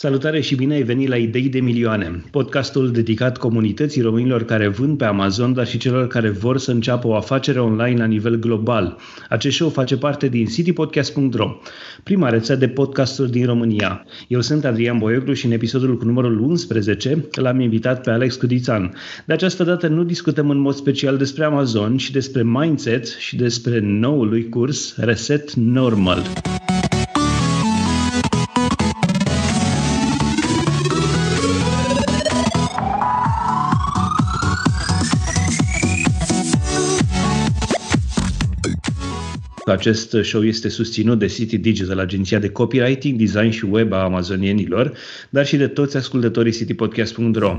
Salutare și bine ai venit la Idei de Milioane, podcastul dedicat comunității românilor care vând pe Amazon, dar și celor care vor să înceapă o afacere online la nivel global. Acest show face parte din citypodcast.ro, prima rețea de podcasturi din România. Eu sunt Adrian Boioglu și în episodul cu numărul 11 l-am invitat pe Alex Cudițan. De această dată nu discutăm în mod special despre Amazon, ci despre mindset și despre noul lui curs Reset Normal. Acest show este susținut de City Digital, agenția de copywriting, design și web a amazonienilor, dar și de toți ascultătorii citypodcast.ro.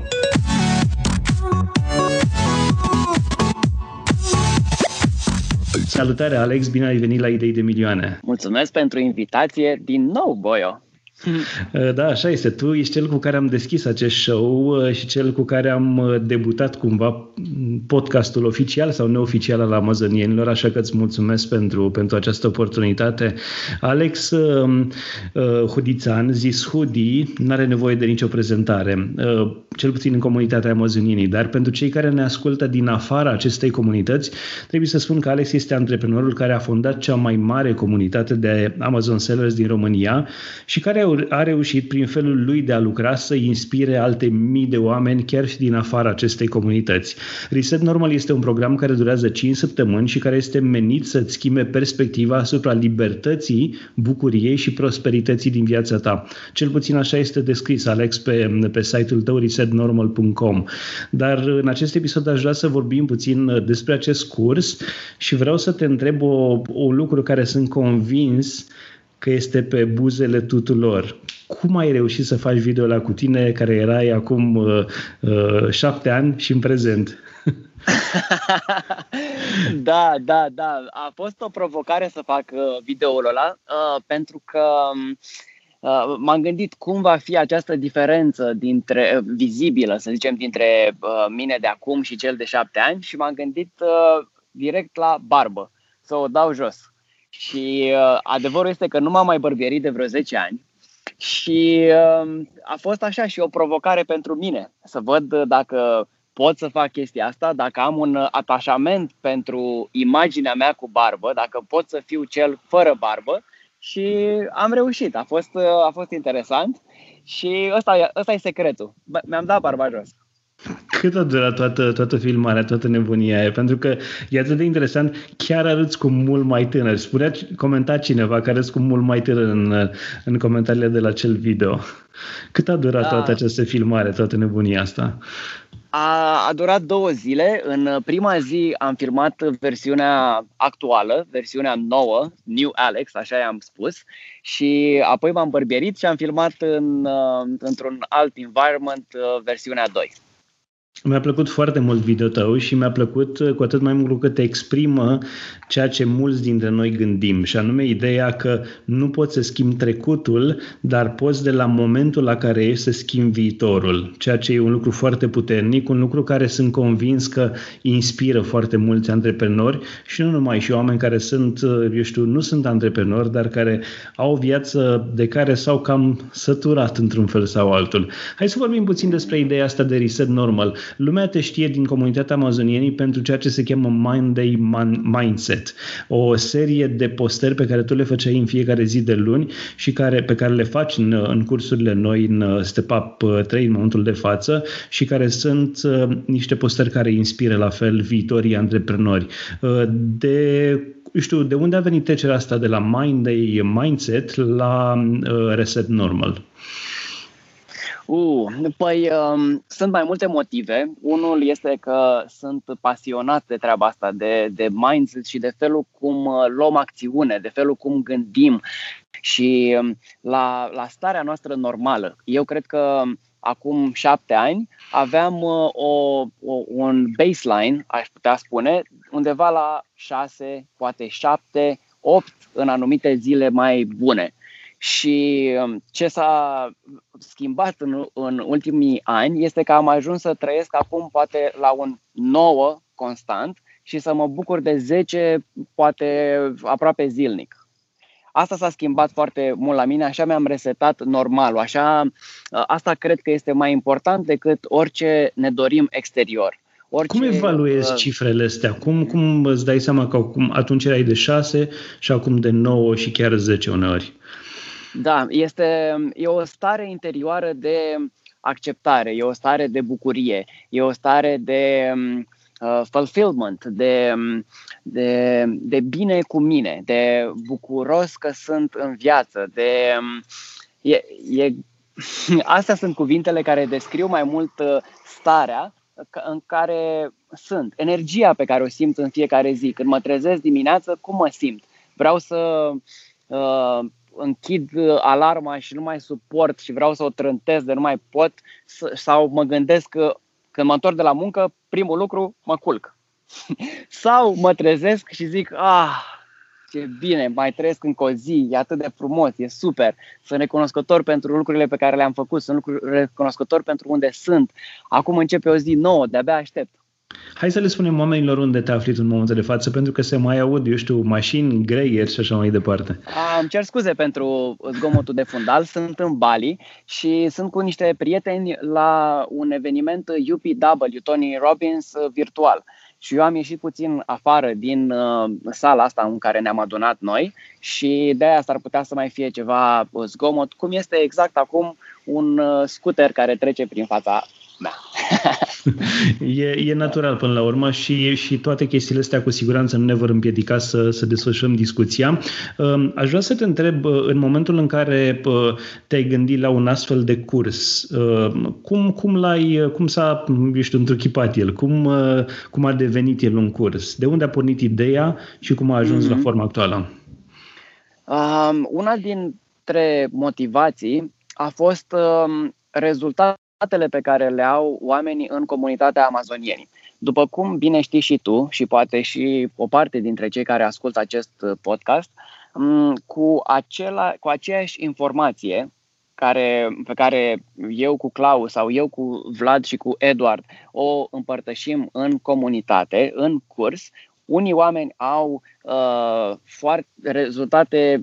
Salutare, Alex, bine ai venit la Idei de Milioane. Mulțumesc pentru invitație din nou, Boio. Uh, da, așa este. Tu ești cel cu care am deschis acest show uh, și cel cu care am uh, debutat cumva podcastul oficial sau neoficial al amazonienilor, așa că îți mulțumesc pentru, pentru această oportunitate. Alex uh, Hudițan, zis Hudi, nu are nevoie de nicio prezentare, uh, cel puțin în comunitatea amazonienii, dar pentru cei care ne ascultă din afara acestei comunități, trebuie să spun că Alex este antreprenorul care a fondat cea mai mare comunitate de Amazon Sellers din România și care a reușit prin felul lui de a lucra să inspire alte mii de oameni chiar și din afara acestei comunități. Reset Normal este un program care durează 5 săptămâni și care este menit să-ți schimbe perspectiva asupra libertății, bucuriei și prosperității din viața ta. Cel puțin așa este descris, Alex, pe, pe site-ul tău resetnormal.com. Dar în acest episod aș vrea să vorbim puțin despre acest curs și vreau să te întreb o, o lucru care sunt convins că este pe buzele tuturor. Cum ai reușit să faci video la cu tine, care erai acum uh, uh, șapte ani și în prezent? da, da, da. A fost o provocare să fac uh, videoul ăla, uh, pentru că uh, m-am gândit cum va fi această diferență dintre uh, vizibilă, să zicem, dintre uh, mine de acum și cel de șapte ani și m-am gândit uh, direct la barbă, să o dau jos. Și uh, adevărul este că nu m-am mai bărbierit de vreo 10 ani și uh, a fost așa și o provocare pentru mine să văd dacă pot să fac chestia asta, dacă am un atașament pentru imaginea mea cu barbă, dacă pot să fiu cel fără barbă și am reușit. A fost, uh, a fost interesant și ăsta, ăsta e secretul. Mi-am dat barba jos. Cât a durat toată, toată filmarea, toată nebunia aia? Pentru că e atât de interesant, chiar arăți cu mult mai tânăr. Spunea, comenta cineva că arăți cu mult mai tânăr în, în comentariile de la acel video. Cât a durat da. toată această filmare, toată nebunia asta? A, a durat două zile. În prima zi am filmat versiunea actuală, versiunea nouă, New Alex, așa i-am spus, și apoi m-am bărbierit și am filmat în, într-un alt environment versiunea 2. Mi-a plăcut foarte mult video tău și mi-a plăcut uh, cu atât mai mult că te exprimă ceea ce mulți dintre noi gândim și anume ideea că nu poți să schimbi trecutul, dar poți de la momentul la care ești să schimbi viitorul, ceea ce e un lucru foarte puternic, un lucru care sunt convins că inspiră foarte mulți antreprenori și nu numai și oameni care sunt, uh, eu știu, nu sunt antreprenori, dar care au o viață de care s-au cam săturat într-un fel sau altul. Hai să vorbim puțin despre ideea asta de reset normal. Lumea te știe din comunitatea amazonienii pentru ceea ce se cheamă Monday Mindset, o serie de postări pe care tu le făceai în fiecare zi de luni și care, pe care le faci în, în cursurile noi în uh, Step Up 3 uh, în momentul de față și care sunt uh, niște postări care inspiră la fel viitorii antreprenori. Uh, de eu știu, de unde a venit trecerea asta de la Monday Mindset la uh, Reset Normal? Uh, păi um, sunt mai multe motive. Unul este că sunt pasionat de treaba asta, de, de mindset și de felul cum uh, luăm acțiune, de felul cum gândim și um, la, la starea noastră normală. Eu cred că acum șapte ani aveam uh, o, o, un baseline, aș putea spune, undeva la șase, poate șapte, opt în anumite zile mai bune. Și um, ce s-a schimbat în, în ultimii ani este că am ajuns să trăiesc acum poate la un 9 constant și să mă bucur de 10 poate aproape zilnic. asta s-a schimbat foarte mult la mine, așa mi-am resetat normalul, așa, asta cred că este mai important decât orice ne dorim exterior. Orice, cum evaluezi uh, cifrele astea? Cum, cum îți dai seama că acum, atunci erai de 6 și acum de 9 și chiar 10 uneori? Da, este e o stare interioară de acceptare, e o stare de bucurie, e o stare de uh, fulfillment, de, de, de bine cu mine, de bucuros că sunt în viață, de e, e, astea sunt cuvintele care descriu mai mult uh, starea în care sunt, energia pe care o simt în fiecare zi. Când mă trezesc dimineață, cum mă simt? Vreau să uh, închid alarma și nu mai suport și vreau să o trântesc de nu mai pot sau mă gândesc că când mă întorc de la muncă, primul lucru, mă culc. sau mă trezesc și zic, ah, ce bine, mai trăiesc încă o zi, e atât de frumos, e super. Sunt recunoscător pentru lucrurile pe care le-am făcut, sunt recunoscător pentru unde sunt. Acum începe o zi nouă, de-abia aștept. Hai să le spunem oamenilor unde te afli în momentul de față, pentru că se mai aud, eu știu, mașini, greieri și așa mai departe. Îmi cer scuze pentru zgomotul de fundal, sunt în Bali și sunt cu niște prieteni la un eveniment UPW, Tony Robbins virtual. Și eu am ieșit puțin afară din uh, sala asta în care ne-am adunat noi și de aia s-ar putea să mai fie ceva zgomot, cum este exact acum un uh, scooter care trece prin fața mea. e, e natural până la urmă și, și toate chestiile astea cu siguranță nu ne vor împiedica să, să desfășurăm discuția. Um, aș vrea să te întreb, uh, în momentul în care uh, te-ai gândit la un astfel de curs, uh, cum, cum, l-ai, cum s-a, eu știu, întruchipat el? Cum, cum a devenit el un curs? De unde a pornit ideea și cum a ajuns mm-hmm. la mhm. forma actuală? Um, una dintre motivații a fost um, rezultat rezultatele pe care le au oamenii în comunitatea amazonienii. După cum bine știi și tu și poate și o parte dintre cei care ascultă acest podcast, cu, acela, cu aceeași informație care, pe care eu cu Claus sau eu cu Vlad și cu Eduard o împărtășim în comunitate, în curs, unii oameni au uh, foarte, rezultate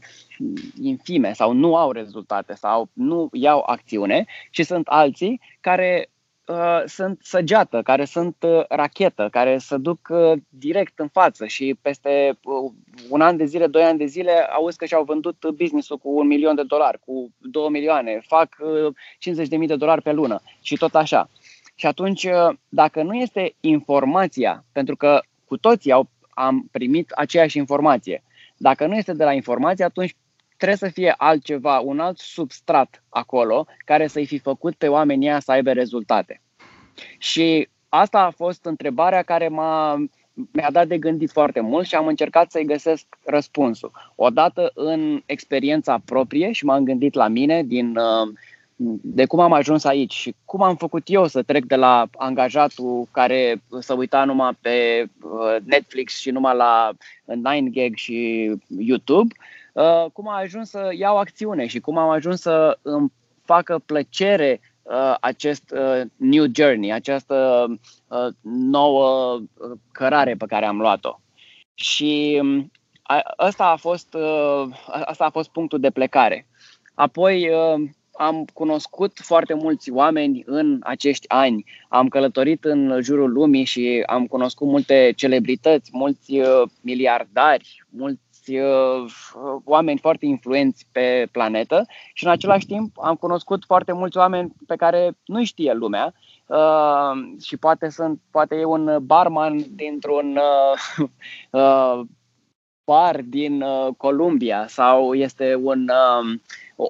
infime sau nu au rezultate sau nu iau acțiune și sunt alții care uh, sunt săgeată, care sunt uh, rachetă, care se duc uh, direct în față și peste uh, un an de zile, doi ani de zile auzi că și-au vândut business-ul cu un milion de dolari, cu două milioane, fac uh, 50.000 de dolari pe lună și tot așa. Și atunci, uh, dacă nu este informația, pentru că cu toții au am primit aceeași informație. Dacă nu este de la informație, atunci trebuie să fie altceva, un alt substrat acolo care să-i fi făcut pe oamenii ăia să aibă rezultate. Și asta a fost întrebarea care m-a, mi-a dat de gândit foarte mult și am încercat să-i găsesc răspunsul. Odată în experiența proprie și m-am gândit la mine din uh, de cum am ajuns aici și cum am făcut eu să trec de la angajatul care să uita numai pe uh, Netflix și numai la 9gag și YouTube, uh, cum am ajuns să iau acțiune și cum am ajuns să îmi facă plăcere uh, acest new journey, această nouă cărare pe care am luat-o. Și um, asta a fost, asta a fost punctul de plecare. Apoi, am cunoscut foarte mulți oameni în acești ani. Am călătorit în jurul lumii și am cunoscut multe celebrități, mulți uh, miliardari, mulți uh, oameni foarte influenți pe planetă și în același timp am cunoscut foarte mulți oameni pe care nu știe lumea uh, și poate sunt poate e un barman dintr-un uh, uh, bar din uh, Columbia sau este un uh,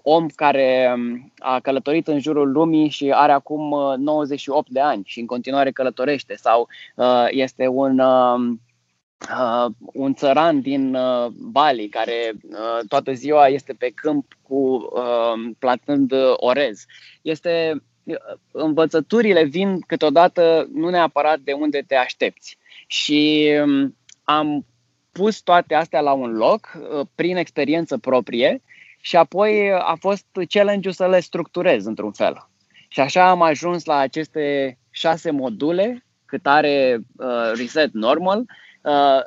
om care um, a călătorit în jurul lumii și are acum 98 uh, de ani și în continuare călătorește sau uh, este un um, Uh, un țăran din uh, Bali care uh, toată ziua este pe câmp cu uh, platând orez. Este uh, învățăturile vin câteodată nu neapărat de unde te aștepți. Și um, am pus toate astea la un loc uh, prin experiență proprie și apoi a fost challenge-ul să le structurez într-un fel. Și așa am ajuns la aceste șase module cât are uh, Reset Normal, uh,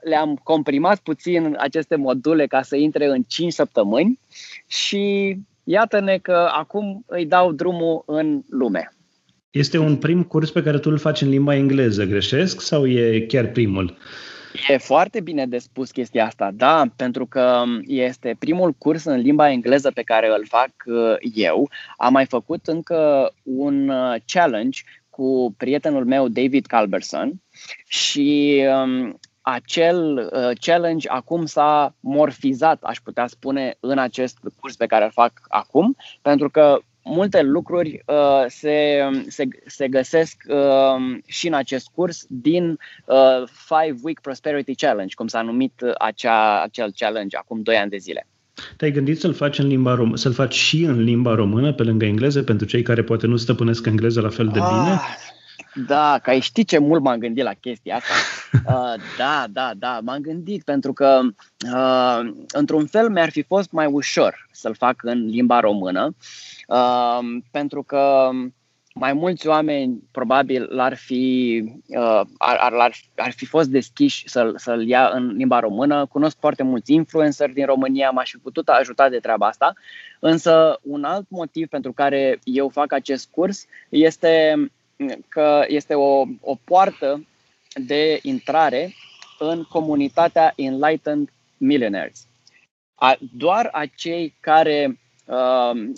le-am comprimat puțin aceste module ca să intre în 5 săptămâni și iată-ne că acum îi dau drumul în lume. Este un prim curs pe care tu îl faci în limba engleză, greșesc, sau e chiar primul? E foarte bine de spus chestia asta, da, pentru că este primul curs în limba engleză pe care îl fac uh, eu. Am mai făcut încă un uh, challenge cu prietenul meu David Calberson și um, acel uh, challenge acum s-a morfizat, aș putea spune, în acest curs pe care îl fac acum, pentru că multe lucruri uh, se, se, se găsesc uh, și în acest curs din uh, Five Week Prosperity Challenge, cum s-a numit acea, acel challenge acum 2 ani de zile. Te-ai gândit să-l faci în limba rom- să-l faci și în limba română, pe lângă engleză, pentru cei care poate nu stăpânesc engleză la fel de bine? Ah, da, că ai ști ce mult m-am gândit la chestia asta. Uh, da, da, da, m-am gândit pentru că uh, într-un fel mi-ar fi fost mai ușor să-l fac în limba română, uh, pentru că mai mulți oameni probabil l-ar fi, uh, ar, ar, ar, ar fi fost deschiși să-l, să-l ia în limba română. Cunosc foarte mulți influenceri din România, m-aș fi putut ajuta de treaba asta. Însă un alt motiv pentru care eu fac acest curs este că este o, o poartă de intrare în comunitatea Enlightened Millionaires. A, doar acei care uh,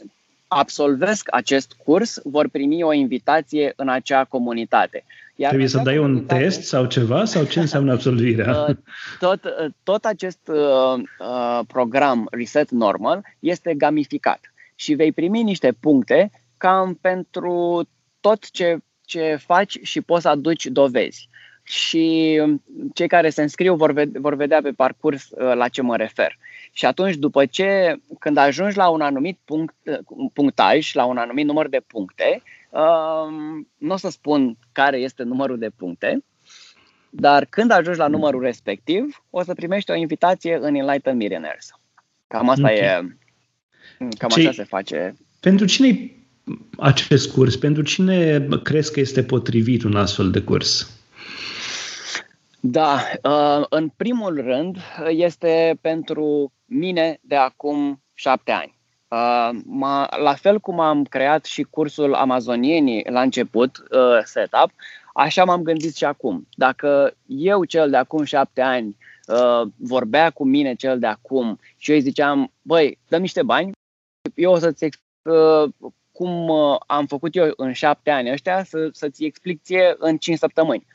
absolvesc acest curs vor primi o invitație în acea comunitate. Iar Trebuie să dai un test sau ceva? Sau ce înseamnă absolvirea? Uh, tot, uh, tot acest uh, uh, program Reset Normal este gamificat și vei primi niște puncte cam pentru tot ce ce faci și poți să aduci dovezi. Și cei care se înscriu vor, vedea, vor vedea pe parcurs uh, la ce mă refer. Și atunci, după ce, când ajungi la un anumit punct, uh, punctaj, la un anumit număr de puncte, um, nu o să spun care este numărul de puncte, dar când ajungi la numărul respectiv, o să primești o invitație în Enlightened Millionaires. Cam asta okay. e. Cam Ce, așa se face. Pentru cine acest curs? Pentru cine crezi că este potrivit un astfel de curs? Da, uh, în primul rând este pentru mine de acum șapte ani. Uh, la fel cum am creat și cursul amazonienii la început, uh, setup, așa m-am gândit și acum. Dacă eu, cel de acum șapte ani, vorbea cu mine cel de acum și eu îi ziceam, băi, dăm niște bani, eu o să-ți explic cum uh, am făcut eu în șapte ani ăștia, să, să-ți explic ție în cinci săptămâni.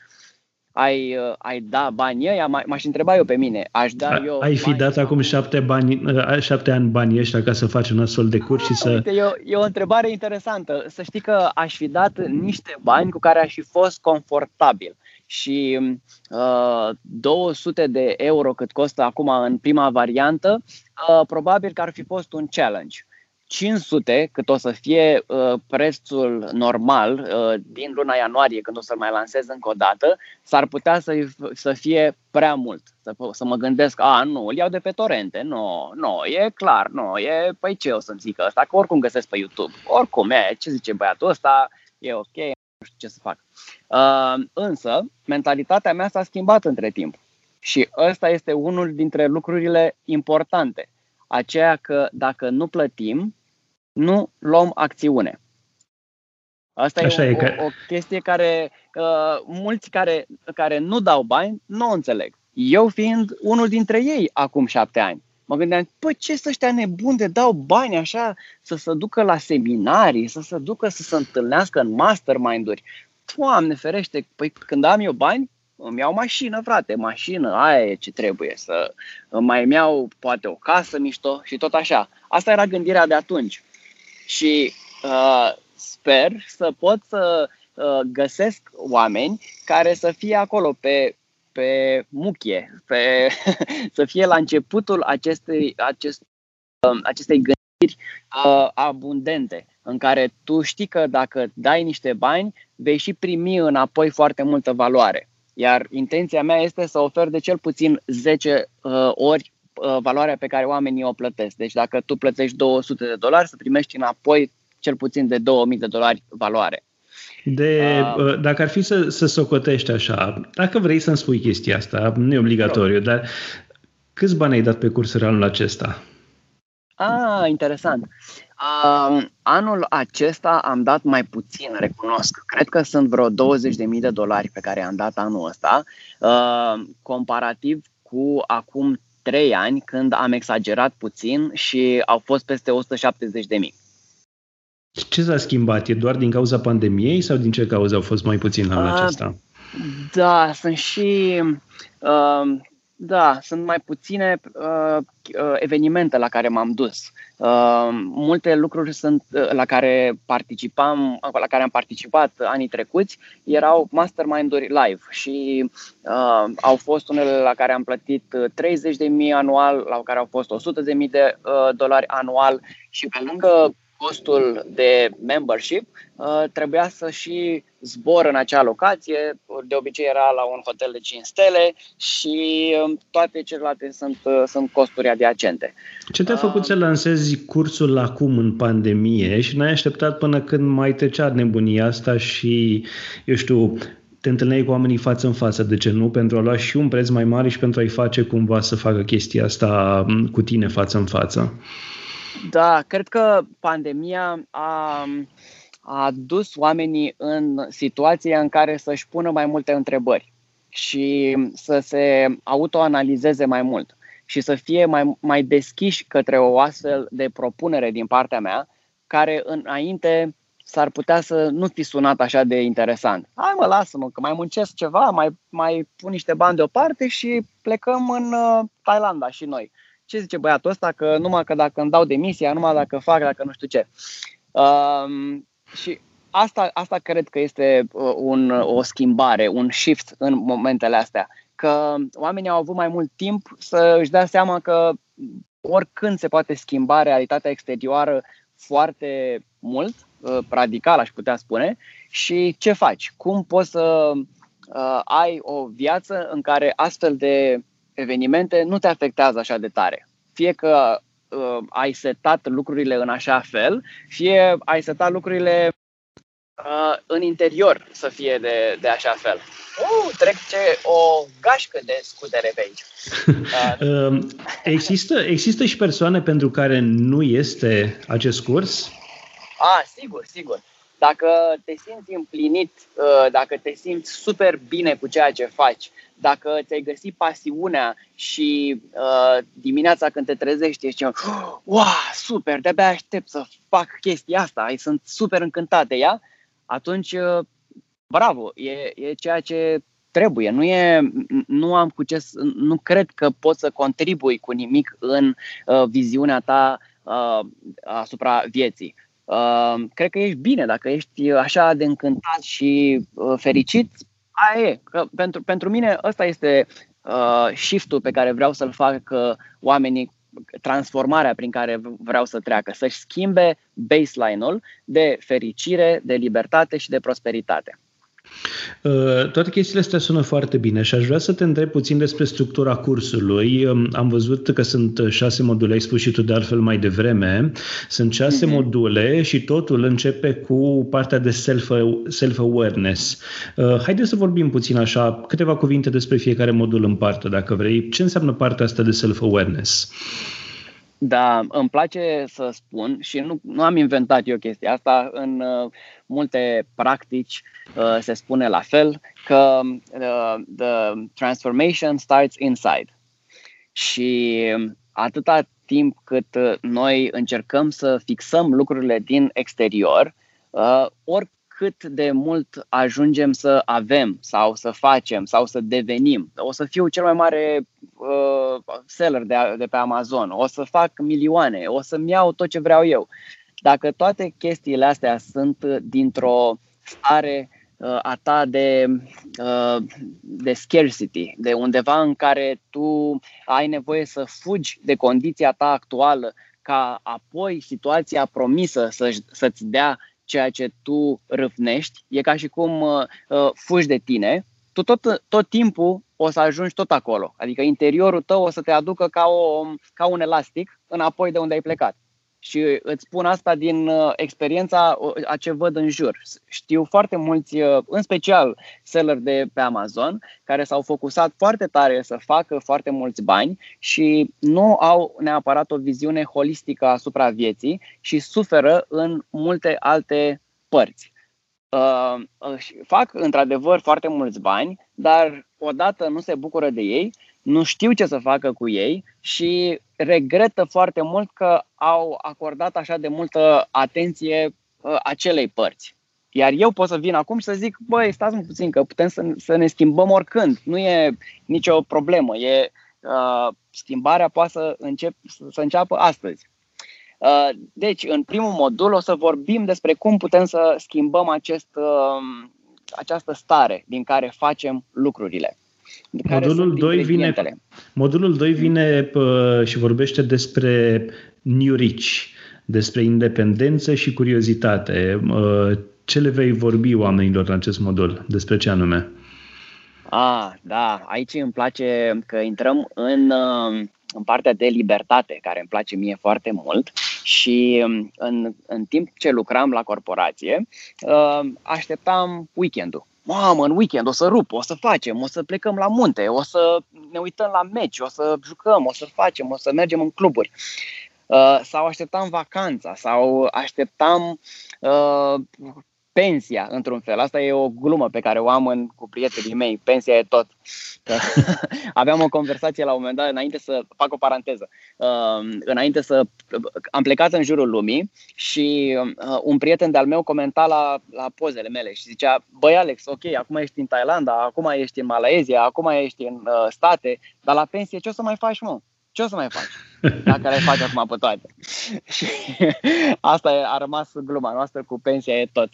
Ai, uh, ai da banii ăia? M-aș întreba eu pe mine. Aș da A, eu ai fi dat acum șapte, bani, uh, șapte ani banii ăștia ca să faci un astfel de curs și să... Uite, e, o, e o întrebare interesantă. Să știi că aș fi dat niște bani cu care aș fi fost confortabil și uh, 200 de euro cât costă acum în prima variantă, uh, probabil că ar fi fost un challenge. 500, cât o să fie uh, prețul normal uh, din luna ianuarie, când o să-l mai lansez încă o dată, s-ar putea să, să fie prea mult. Să, să mă gândesc, a, nu, îl iau de pe torente. Nu, nu, e clar, nu, e, păi ce o să-mi zică ăsta, că oricum găsesc pe YouTube. Oricum, e, ce zice băiatul ăsta, e ok, nu știu ce să fac. Uh, însă, mentalitatea mea s-a schimbat între timp. Și ăsta este unul dintre lucrurile importante. Aceea că dacă nu plătim, nu luăm acțiune. Asta Așa e, o, e că... o chestie care uh, mulți care, care nu dau bani nu o înțeleg. Eu fiind unul dintre ei acum șapte ani. Mă gândeam, păi ce să ăștia nebuni de dau bani așa să se ducă la seminarii, să se ducă să se întâlnească în mastermind-uri. Doamne ferește, păi când am eu bani, îmi iau mașină, frate, mașină, aia e ce trebuie, să mai îmi iau poate o casă mișto și tot așa. Asta era gândirea de atunci și uh, sper să pot să uh, găsesc oameni care să fie acolo pe, pe muchie, pe, să fie la începutul acestei, acest, uh, acestei gândiri uh, abundente, în care tu știi că dacă dai niște bani, vei și primi înapoi foarte multă valoare. Iar intenția mea este să ofer de cel puțin 10 uh, ori Uh, valoarea pe care oamenii o plătesc. Deci dacă tu plătești 200 de dolari, să primești înapoi cel puțin de 2000 de dolari valoare. De, uh, dacă ar fi să, să socotești așa, dacă vrei să-mi spui chestia asta, nu e obligatoriu, dar câți bani ai dat pe cursuri anul acesta? Ah, interesant. Uh, anul acesta am dat mai puțin, recunosc. Cred că sunt vreo 20.000 de dolari pe care am dat anul ăsta, uh, comparativ cu acum 3 ani, când am exagerat puțin și au fost peste 170.000. Ce s-a schimbat? E doar din cauza pandemiei sau din ce cauza au fost mai puțin anul uh, acesta? Da, sunt și uh, da, sunt mai puține uh, uh, evenimente la care m-am dus. Uh, multe lucruri sunt uh, la care participam, la care am participat anii trecuți, erau mastermind-uri live și uh, au fost unele la care am plătit 30.000 anual, la care au fost 100.000 de uh, dolari anual și pe lângă costul de membership, uh, trebuia să și zbor în acea locație. De obicei era la un hotel de 5 stele și um, toate celelalte sunt, uh, sunt costuri adiacente. Ce te-a făcut uh, să lansezi cursul acum în pandemie și n-ai așteptat până când mai trecea nebunia asta și, eu știu, te întâlneai cu oamenii față în față, de ce nu? Pentru a lua și un preț mai mare și pentru a-i face cumva să facă chestia asta um, cu tine față în față. Da, cred că pandemia a, a dus oamenii în situația în care să-și pună mai multe întrebări și să se autoanalizeze mai mult și să fie mai, mai deschiși către o astfel de propunere din partea mea, care înainte s-ar putea să nu fi sunat așa de interesant. Hai mă, lasă-mă, că mai muncesc ceva, mai, mai pun niște bani deoparte și plecăm în uh, Thailanda și noi ce zice băiatul ăsta, că numai că dacă îmi dau demisia, numai dacă fac, dacă nu știu ce. Um, și asta, asta cred că este uh, un, o schimbare, un shift în momentele astea. Că oamenii au avut mai mult timp să își dea seama că oricând se poate schimba realitatea exterioară foarte mult, uh, radical aș putea spune, și ce faci? Cum poți să uh, ai o viață în care astfel de evenimente nu te afectează așa de tare. Fie că uh, ai setat lucrurile în așa fel, fie ai setat lucrurile uh, în interior să fie de, de așa fel. Uh, trece o gașcă de scutere pe aici. Uh, există, există și persoane pentru care nu este acest curs? Ah, sigur, sigur. Dacă te simți împlinit, uh, dacă te simți super bine cu ceea ce faci, dacă ți-ai găsit pasiunea și uh, dimineața când te trezești ești wow, super, de-abia aștept să fac chestia asta, ai sunt super încântat de ea, atunci uh, bravo, e, e ceea ce trebuie. Nu, e, nu am cu ce, nu cred că poți să contribui cu nimic în uh, viziunea ta uh, asupra vieții. Uh, cred că ești bine dacă ești așa de încântat și uh, fericit, aia e. Că pentru, pentru mine ăsta este uh, shift-ul pe care vreau să-l fac uh, oamenii, transformarea prin care vreau să treacă, să-și schimbe baseline-ul de fericire, de libertate și de prosperitate. Uh, toate chestiile astea sună foarte bine și aș vrea să te întreb puțin despre structura cursului. Um, am văzut că sunt șase module, ai spus și tu de altfel mai devreme. Sunt șase mm-hmm. module și totul începe cu partea de self, self-awareness. Uh, haideți să vorbim puțin așa, câteva cuvinte despre fiecare modul în parte, dacă vrei. Ce înseamnă partea asta de self-awareness? Da, îmi place să spun și nu, nu am inventat eu chestia asta. În uh, multe practici uh, se spune la fel că uh, the transformation starts inside. Și atâta timp cât uh, noi încercăm să fixăm lucrurile din exterior, uh, ori cât de mult ajungem să avem sau să facem sau să devenim. O să fiu cel mai mare uh, seller de, de pe Amazon, o să fac milioane, o să-mi iau tot ce vreau eu. Dacă toate chestiile astea sunt dintr-o stare uh, a ta de, uh, de scarcity, de undeva în care tu ai nevoie să fugi de condiția ta actuală ca apoi situația promisă să, să-ți dea ceea ce tu râvnești, e ca și cum uh, uh, fugi de tine, tu tot, tot timpul o să ajungi tot acolo. Adică interiorul tău o să te aducă ca, o, ca un elastic înapoi de unde ai plecat. Și îți spun asta din uh, experiența uh, a ce văd în jur. Știu foarte mulți, uh, în special seller de pe Amazon, care s-au focusat foarte tare să facă foarte mulți bani și nu au neapărat o viziune holistică asupra vieții și suferă în multe alte părți. Uh, fac într-adevăr foarte mulți bani, dar odată nu se bucură de ei nu știu ce să facă cu ei și regretă foarte mult că au acordat așa de multă atenție uh, acelei părți. Iar eu pot să vin acum și să zic, băi, stați puțin, că putem să, să ne schimbăm oricând. Nu e nicio problemă. E, uh, schimbarea poate să, încep, să înceapă astăzi. Uh, deci, în primul modul o să vorbim despre cum putem să schimbăm acest, uh, această stare din care facem lucrurile. Modulul 2 vine, modulul 2 vine pă, și vorbește despre New Rich, despre independență și curiozitate. Ce le vei vorbi oamenilor în acest modul? Despre ce anume? Ah, da, aici îmi place că intrăm în, în partea de libertate, care îmi place mie foarte mult și în, în timp ce lucram la corporație, așteptam weekendul mamă, în weekend o să rup, o să facem, o să plecăm la munte, o să ne uităm la meci, o să jucăm, o să facem, o să mergem în cluburi. Uh, sau așteptam vacanța, sau așteptam uh, pensia, într-un fel. Asta e o glumă pe care o am în, cu prietenii mei. Pensia e tot. Aveam o conversație la un moment dat, înainte să fac o paranteză. Uh, înainte să. Am plecat în jurul lumii și uh, un prieten de-al meu comenta la, la pozele mele și zicea: Băi, Alex, ok, acum ești în Thailanda, acum ești în Malaezia, acum ești în uh, state, dar la pensie ce o să mai faci, mă? Ce o să mai faci? Dacă le faci acum pe toate. și asta a rămas gluma noastră cu pensia e tot.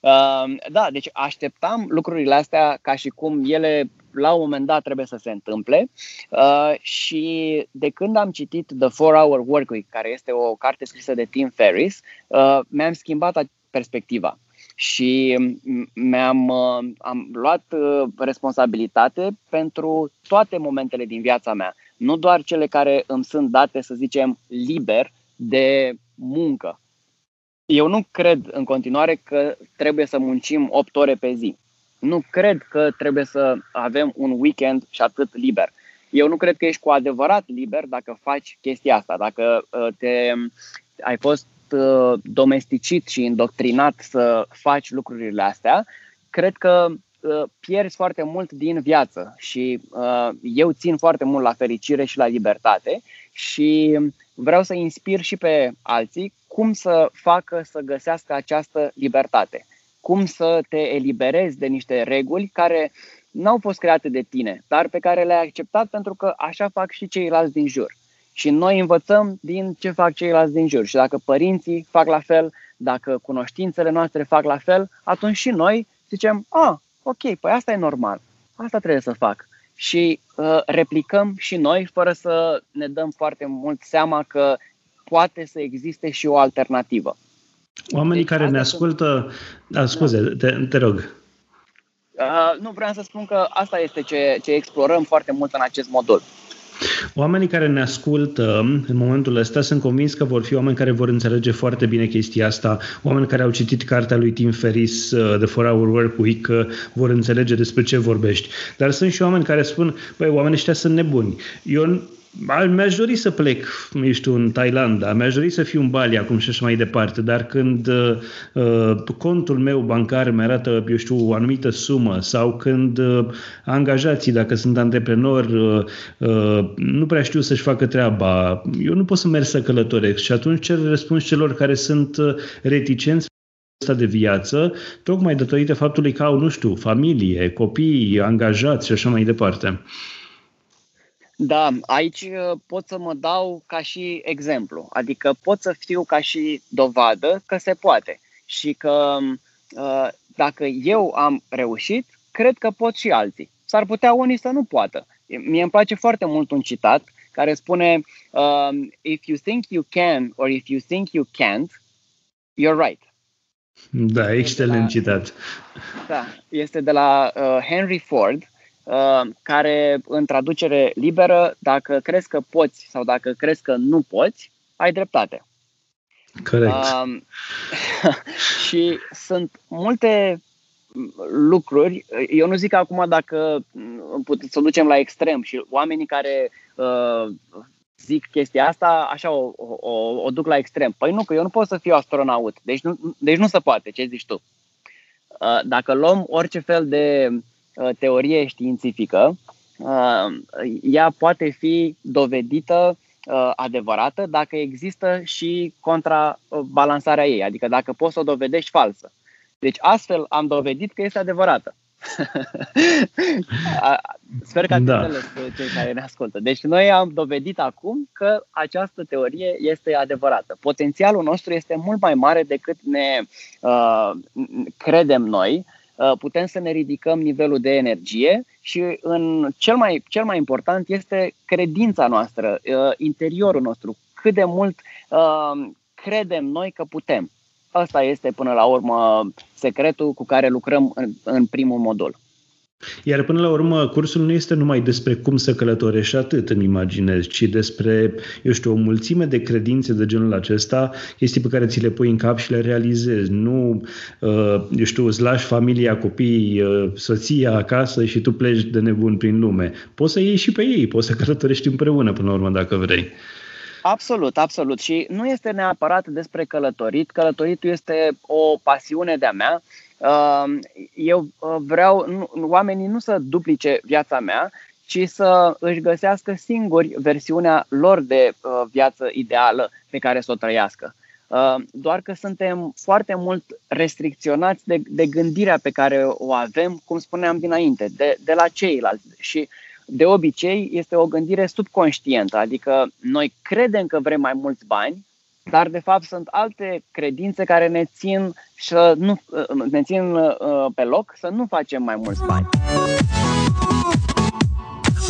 Uh, da, deci așteptam lucrurile astea ca și cum ele la un moment dat trebuie să se întâmple uh, și de când am citit The 4-Hour Workweek, care este o carte scrisă de Tim Ferriss, uh, mi-am schimbat perspectiva și mi-am uh, am luat uh, responsabilitate pentru toate momentele din viața mea, nu doar cele care îmi sunt date, să zicem, liber de muncă. Eu nu cred în continuare că trebuie să muncim 8 ore pe zi. Nu cred că trebuie să avem un weekend și atât liber. Eu nu cred că ești cu adevărat liber dacă faci chestia asta, dacă uh, te, ai fost uh, domesticit și indoctrinat să faci lucrurile astea, cred că uh, pierzi foarte mult din viață și eu țin foarte mult la fericire și la libertate și vreau să inspir și pe alții cum să facă să găsească această libertate cum să te eliberezi de niște reguli care n-au fost create de tine, dar pe care le-ai acceptat pentru că așa fac și ceilalți din jur. Și noi învățăm din ce fac ceilalți din jur. Și dacă părinții fac la fel, dacă cunoștințele noastre fac la fel, atunci și noi zicem, a, ah, ok, păi asta e normal, asta trebuie să fac. Și uh, replicăm și noi fără să ne dăm foarte mult seama că poate să existe și o alternativă. Oamenii deci, care ne ascultă... Da, scuze, te, te rog. Uh, nu, vreau să spun că asta este ce, ce explorăm foarte mult în acest modul. Oamenii care ne ascultă în momentul ăsta sunt convins că vor fi oameni care vor înțelege foarte bine chestia asta, oameni care au citit cartea lui Tim Ferris, uh, The 4-Hour Work Week, uh, vor înțelege despre ce vorbești. Dar sunt și oameni care spun, băi, oamenii ăștia sunt nebuni. Eu mi-aș dori să plec, nu știu, în Thailanda, mi-aș dori să fiu în Bali acum și așa mai departe, dar când uh, uh, contul meu bancar mi arată, eu știu, o anumită sumă sau când uh, angajații, dacă sunt antreprenori, uh, uh, nu prea știu să-și facă treaba, eu nu pot să merg să călătoresc și atunci cer răspuns celor care sunt uh, reticenți asta de viață, tocmai datorită faptului că au, nu știu, familie, copii, angajați și așa mai departe. Uh, da, aici uh, pot să mă dau ca și exemplu, adică pot să fiu ca și dovadă că se poate și că uh, dacă eu am reușit, cred că pot și alții. S-ar putea unii să nu poată. Mie îmi place foarte mult un citat care spune um, If you think you can or if you think you can't, you're right. Da, excelent la, citat. Da, este de la uh, Henry Ford Uh, care în traducere liberă, dacă crezi că poți sau dacă crezi că nu poți, ai dreptate. Corect. Uh, și sunt multe lucruri. Eu nu zic acum dacă puteți să o ducem la extrem și oamenii care uh, zic chestia asta, așa o, o, o duc la extrem. Păi nu, că eu nu pot să fiu astronaut. Deci nu, deci nu se poate. Ce zici tu? Uh, dacă luăm orice fel de uh, teorie științifică, uh, ea poate fi dovedită adevărată dacă există și contrabalansarea ei, adică dacă poți să o dovedești falsă. Deci astfel am dovedit că este adevărată. Sper că ați da. înțeles cei care ne ascultă. Deci noi am dovedit acum că această teorie este adevărată. Potențialul nostru este mult mai mare decât ne uh, credem noi. Uh, putem să ne ridicăm nivelul de energie și în cel mai, cel mai important este credința noastră, uh, interiorul nostru, cât de mult uh, credem noi că putem. Asta este până la urmă secretul cu care lucrăm în, în primul modul. Iar până la urmă, cursul nu este numai despre cum să călătorești atât, îmi imaginez, ci despre, eu știu, o mulțime de credințe de genul acesta, chestii pe care ți le pui în cap și le realizezi. Nu, uh, eu știu, îți lași familia, copiii, uh, soția acasă și tu pleci de nebun prin lume. Poți să ieși și pe ei, poți să călătorești împreună până la urmă, dacă vrei. Absolut, absolut. Și nu este neapărat despre călătorit. Călătoritul este o pasiune de-a mea. Uh, eu uh, vreau, oamenii nu să duplice viața mea, ci să își găsească singuri versiunea lor de uh, viață ideală pe care să o trăiască. Doar că suntem foarte mult restricționați de, de gândirea pe care o avem, cum spuneam dinainte, de, de la ceilalți. Și de obicei este o gândire subconștientă, adică noi credem că vrem mai mulți bani, dar de fapt sunt alte credințe care ne țin, să nu, ne țin uh, pe loc să nu facem mai mulți bani.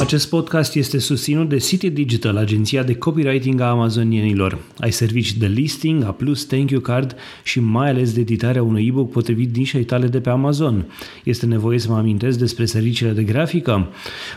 Acest podcast este susținut de City Digital, agenția de copywriting a amazonienilor. Ai servicii de listing, A+, thank you card și mai ales de editarea unui e-book potrivit nișei tale de pe Amazon. Este nevoie să mă amintesc despre serviciile de grafică?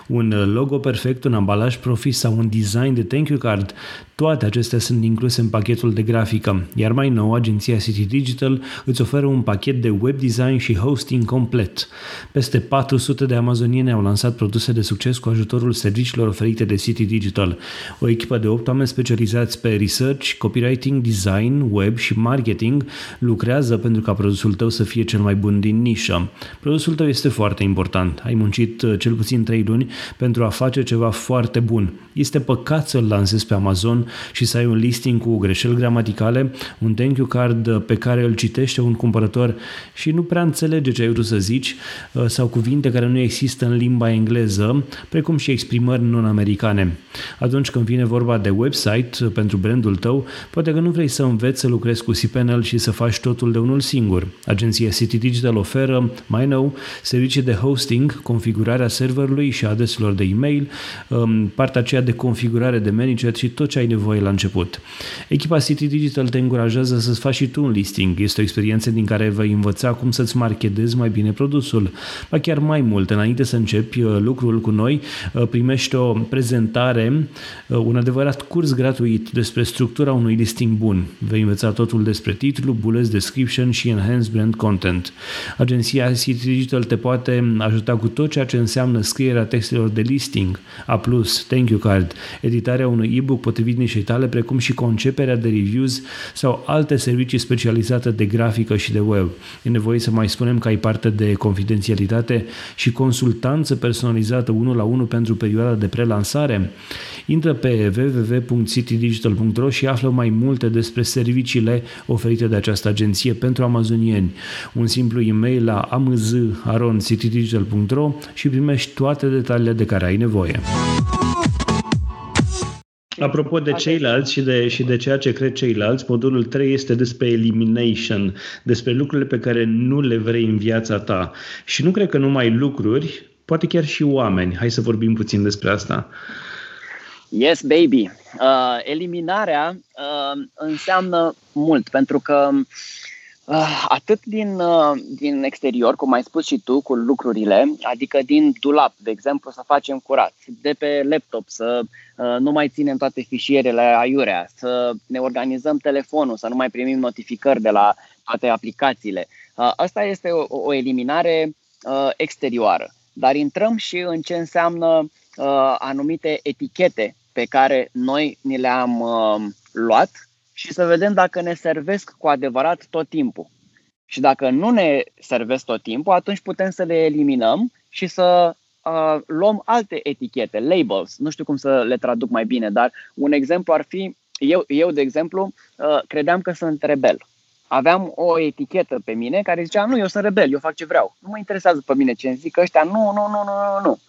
Un logo perfect, un ambalaj profis sau un design de thank you card? Toate acestea sunt incluse în pachetul de grafică, iar mai nou, agenția City Digital îți oferă un pachet de web design și hosting complet. Peste 400 de amazoniene au lansat produse de succes cu ajutor ajutorul serviciilor oferite de City Digital, o echipă de 8 oameni specializați pe research, copywriting, design, web și marketing lucrează pentru ca produsul tău să fie cel mai bun din nișă. Produsul tău este foarte important. Ai muncit uh, cel puțin 3 luni pentru a face ceva foarte bun. Este păcat să-l lansezi pe Amazon și să ai un listing cu greșeli gramaticale, un thank you card uh, pe care îl citește un cumpărător și nu prea înțelege ce ai vrut să zici uh, sau cuvinte care nu există în limba engleză, precum și exprimări non-americane. Atunci când vine vorba de website pentru brandul tău, poate că nu vrei să înveți să lucrezi cu cPanel și să faci totul de unul singur. Agenția City Digital oferă, mai nou, servicii de hosting, configurarea serverului și adreselor de e-mail, um, partea aceea de configurare de manager și tot ce ai nevoie la început. Echipa City Digital te încurajează să-ți faci și tu un listing. Este o experiență din care vei învăța cum să-ți marketezi mai bine produsul. Ba chiar mai mult, înainte să începi uh, lucrul cu noi, Uh, primești o prezentare, uh, un adevărat curs gratuit despre structura unui listing bun. Vei învăța totul despre titlu, bullets, description și enhanced brand content. Agenția City Digital te poate ajuta cu tot ceea ce înseamnă scrierea textelor de listing, A+, thank you card, editarea unui e-book potrivit nișei tale, precum și conceperea de reviews sau alte servicii specializate de grafică și de web. E nevoie să mai spunem că ai parte de confidențialitate și consultanță personalizată unul la unul pentru pentru perioada de prelansare? Intră pe www.citydigital.ro și află mai multe despre serviciile oferite de această agenție pentru amazonieni. Un simplu e-mail la amz.citydigital.ro și primești toate detaliile de care ai nevoie. Apropo de ceilalți și de, și de ceea ce cred ceilalți, modulul 3 este despre elimination, despre lucrurile pe care nu le vrei în viața ta. Și nu cred că numai lucruri, poate chiar și oameni. Hai să vorbim puțin despre asta. Yes, baby. Uh, eliminarea uh, înseamnă mult, pentru că Uh, atât din, uh, din exterior, cum ai spus și tu, cu lucrurile, adică din dulap, de exemplu, să facem curat, de pe laptop, să uh, nu mai ținem toate fișierele aiurea, să ne organizăm telefonul, să nu mai primim notificări de la toate aplicațiile. Asta este o, o eliminare exterioară. Dar intrăm și în ce înseamnă anumite etichete pe care noi ni le-am luat și să vedem dacă ne servesc cu adevărat tot timpul. Și dacă nu ne servesc tot timpul, atunci putem să le eliminăm și să uh, luăm alte etichete, labels. Nu știu cum să le traduc mai bine, dar un exemplu ar fi, eu, eu de exemplu, uh, credeam că sunt rebel. Aveam o etichetă pe mine care zicea, nu, eu sunt rebel, eu fac ce vreau. Nu mă interesează pe mine ce îmi zic ăștia, nu, nu, nu, nu, nu, nu.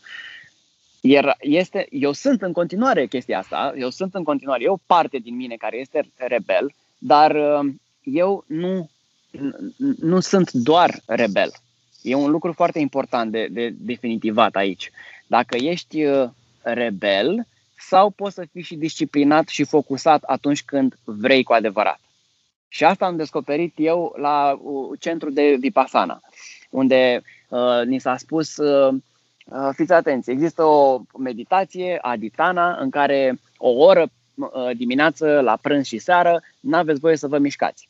Iar este, eu sunt în continuare chestia asta, eu sunt în continuare, e o parte din mine care este rebel, dar uh, eu nu, nu sunt doar rebel. E un lucru foarte important de, de definitivat aici. Dacă ești uh, rebel, sau poți să fii și disciplinat și focusat atunci când vrei cu adevărat. Și asta am descoperit eu la uh, centru de Vipassana, unde uh, ni s-a spus uh, Uh, fiți atenți, există o meditație, aditana, în care o oră uh, dimineață, la prânz și seară, nu aveți voie să vă mișcați.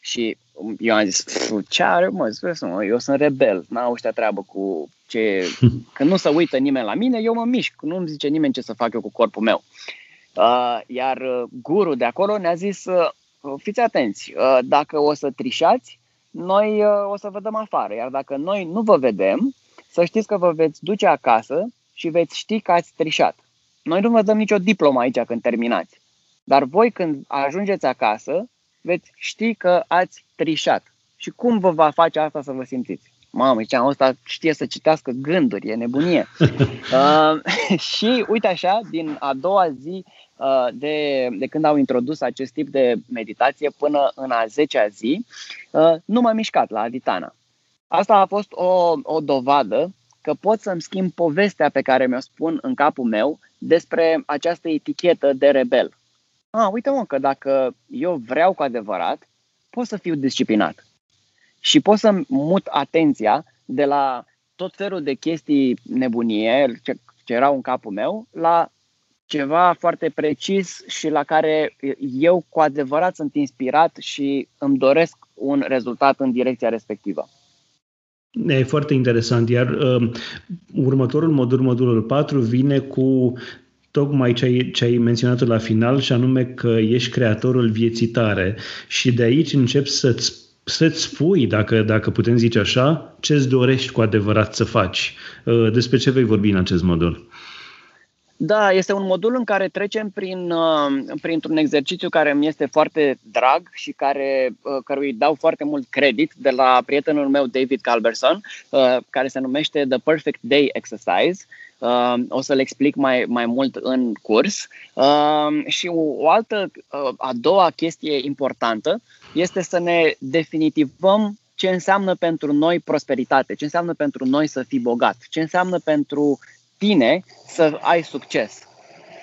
Și eu am zis, ce are, mă, zis, mă, eu sunt rebel, n-au ăștia treabă cu ce... Când nu se uită nimeni la mine, eu mă mișc, nu îmi zice nimeni ce să fac eu cu corpul meu. Uh, iar guru de acolo ne-a zis, uh, fiți atenți, uh, dacă o să trișați, noi uh, o să vă dăm afară, iar dacă noi nu vă vedem, să știți că vă veți duce acasă și veți ști că ați trișat. Noi nu vă dăm nicio diplomă aici când terminați. Dar voi când ajungeți acasă, veți ști că ați trișat. Și cum vă va face asta să vă simțiți? Mamă, ziceam, ăsta știe să citească gânduri, e nebunie. uh, și uite așa, din a doua zi uh, de, de când au introdus acest tip de meditație până în a zecea zi, uh, nu m-am mișcat la Aditana. Asta a fost o, o dovadă că pot să-mi schimb povestea pe care mi-o spun în capul meu despre această etichetă de rebel. A, uite mă, că dacă eu vreau cu adevărat, pot să fiu disciplinat. Și pot să mut atenția de la tot felul de chestii nebunie ce, ce erau în capul meu la ceva foarte precis și la care eu cu adevărat sunt inspirat și îmi doresc un rezultat în direcția respectivă. E foarte interesant, iar uh, următorul modul, modulul 4, vine cu tocmai ce ai, ce ai menționat la final, și anume că ești creatorul vieții tare. Și de aici începi să-ți, să-ți spui, dacă, dacă putem zice așa, ce-ți dorești cu adevărat să faci. Uh, despre ce vei vorbi în acest modul? Da, este un modul în care trecem prin, uh, printr-un exercițiu care mi este foarte drag și care, uh, cărui dau foarte mult credit de la prietenul meu David Calberson, uh, care se numește The Perfect Day Exercise. O să le explic mai, mai mult în curs. Și o, o altă, a doua chestie importantă este să ne definitivăm ce înseamnă pentru noi prosperitate, ce înseamnă pentru noi să fii bogat, ce înseamnă pentru tine să ai succes.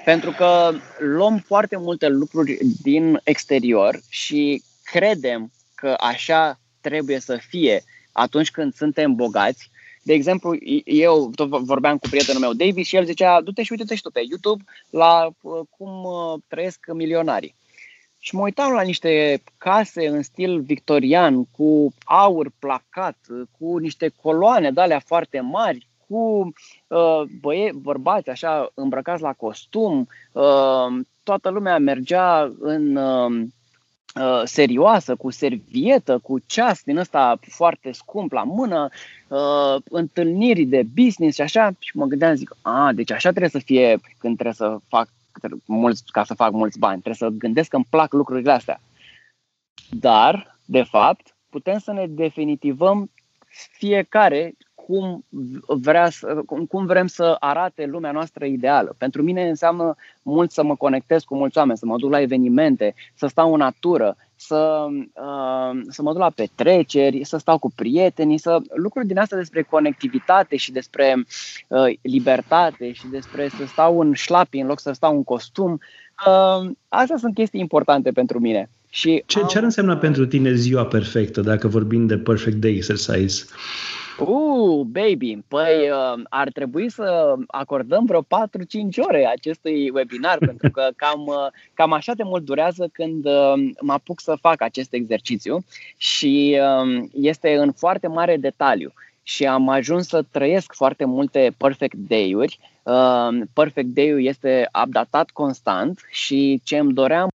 Pentru că luăm foarte multe lucruri din exterior și credem că așa trebuie să fie atunci când suntem bogați. De exemplu, eu tot vorbeam cu prietenul meu, David, și el zicea, du-te și uite-te și tu pe YouTube la uh, cum uh, trăiesc milionarii. Și mă uitam la niște case în stil victorian, cu aur placat, cu niște coloane de alea foarte mari, cu uh, băie, bărbați așa îmbrăcați la costum, uh, toată lumea mergea în uh, uh, serioasă, cu servietă, cu ceas din ăsta foarte scump la mână, uh, întâlniri de business și așa. Și mă gândeam, zic, a, deci așa trebuie să fie când trebuie să fac mulți, ca să fac mulți bani. Trebuie să gândesc că îmi plac lucrurile astea. Dar, de fapt, putem să ne definitivăm fiecare cum, vrea să, cum, cum vrem să arate lumea noastră ideală. Pentru mine înseamnă mult să mă conectez cu mulți oameni, să mă duc la evenimente, să stau în natură, să, uh, să mă duc la petreceri, să stau cu prietenii, să lucruri din astea despre conectivitate și despre uh, libertate și despre să stau în șlapi în loc să stau în costum. Uh, astea sunt chestii importante pentru mine. Și ce, am... ce ar însemna pentru tine ziua perfectă, dacă vorbim de perfect day exercise? Uh, baby, păi uh, ar trebui să acordăm vreo 4-5 ore acestui webinar, pentru că cam, uh, cam așa de mult durează când uh, mă apuc să fac acest exercițiu și uh, este în foarte mare detaliu și am ajuns să trăiesc foarte multe perfect day-uri. Uh, perfect day-ul este updatat constant și ce îmi doream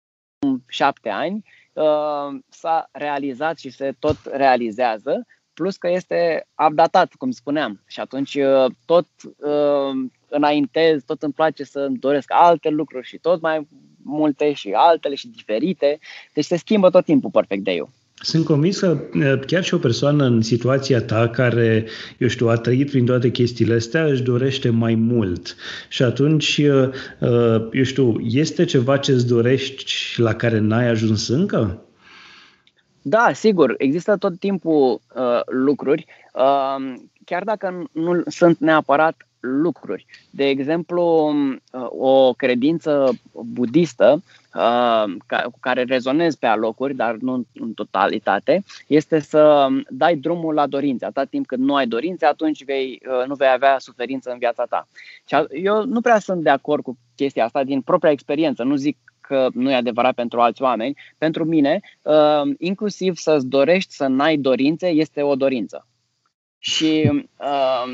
șapte ani uh, s-a realizat și se tot realizează plus că este updatat, cum spuneam. Și atunci uh, tot uh, înaintez, tot îmi place să îmi doresc alte lucruri și tot mai multe și altele și diferite. Deci se schimbă tot timpul Perfect Day-ul. Sunt convins că uh, chiar și o persoană în situația ta care, eu știu, a trăit prin toate chestiile astea, își dorește mai mult. Și atunci, uh, eu știu, este ceva ce îți dorești la care n-ai ajuns încă? Da, sigur, există tot timpul uh, lucruri, uh, chiar dacă nu sunt neapărat lucruri. De exemplu, uh, o credință budistă uh, cu care rezonez pe alocuri, dar nu în totalitate, este să dai drumul la dorințe. Atât timp cât nu ai dorințe, atunci vei, uh, nu vei avea suferință în viața ta. Și eu nu prea sunt de acord cu chestia asta din propria experiență. Nu zic că nu e adevărat pentru alți oameni. Pentru mine, uh, inclusiv să-ți dorești să n-ai dorințe, este o dorință. Și uh,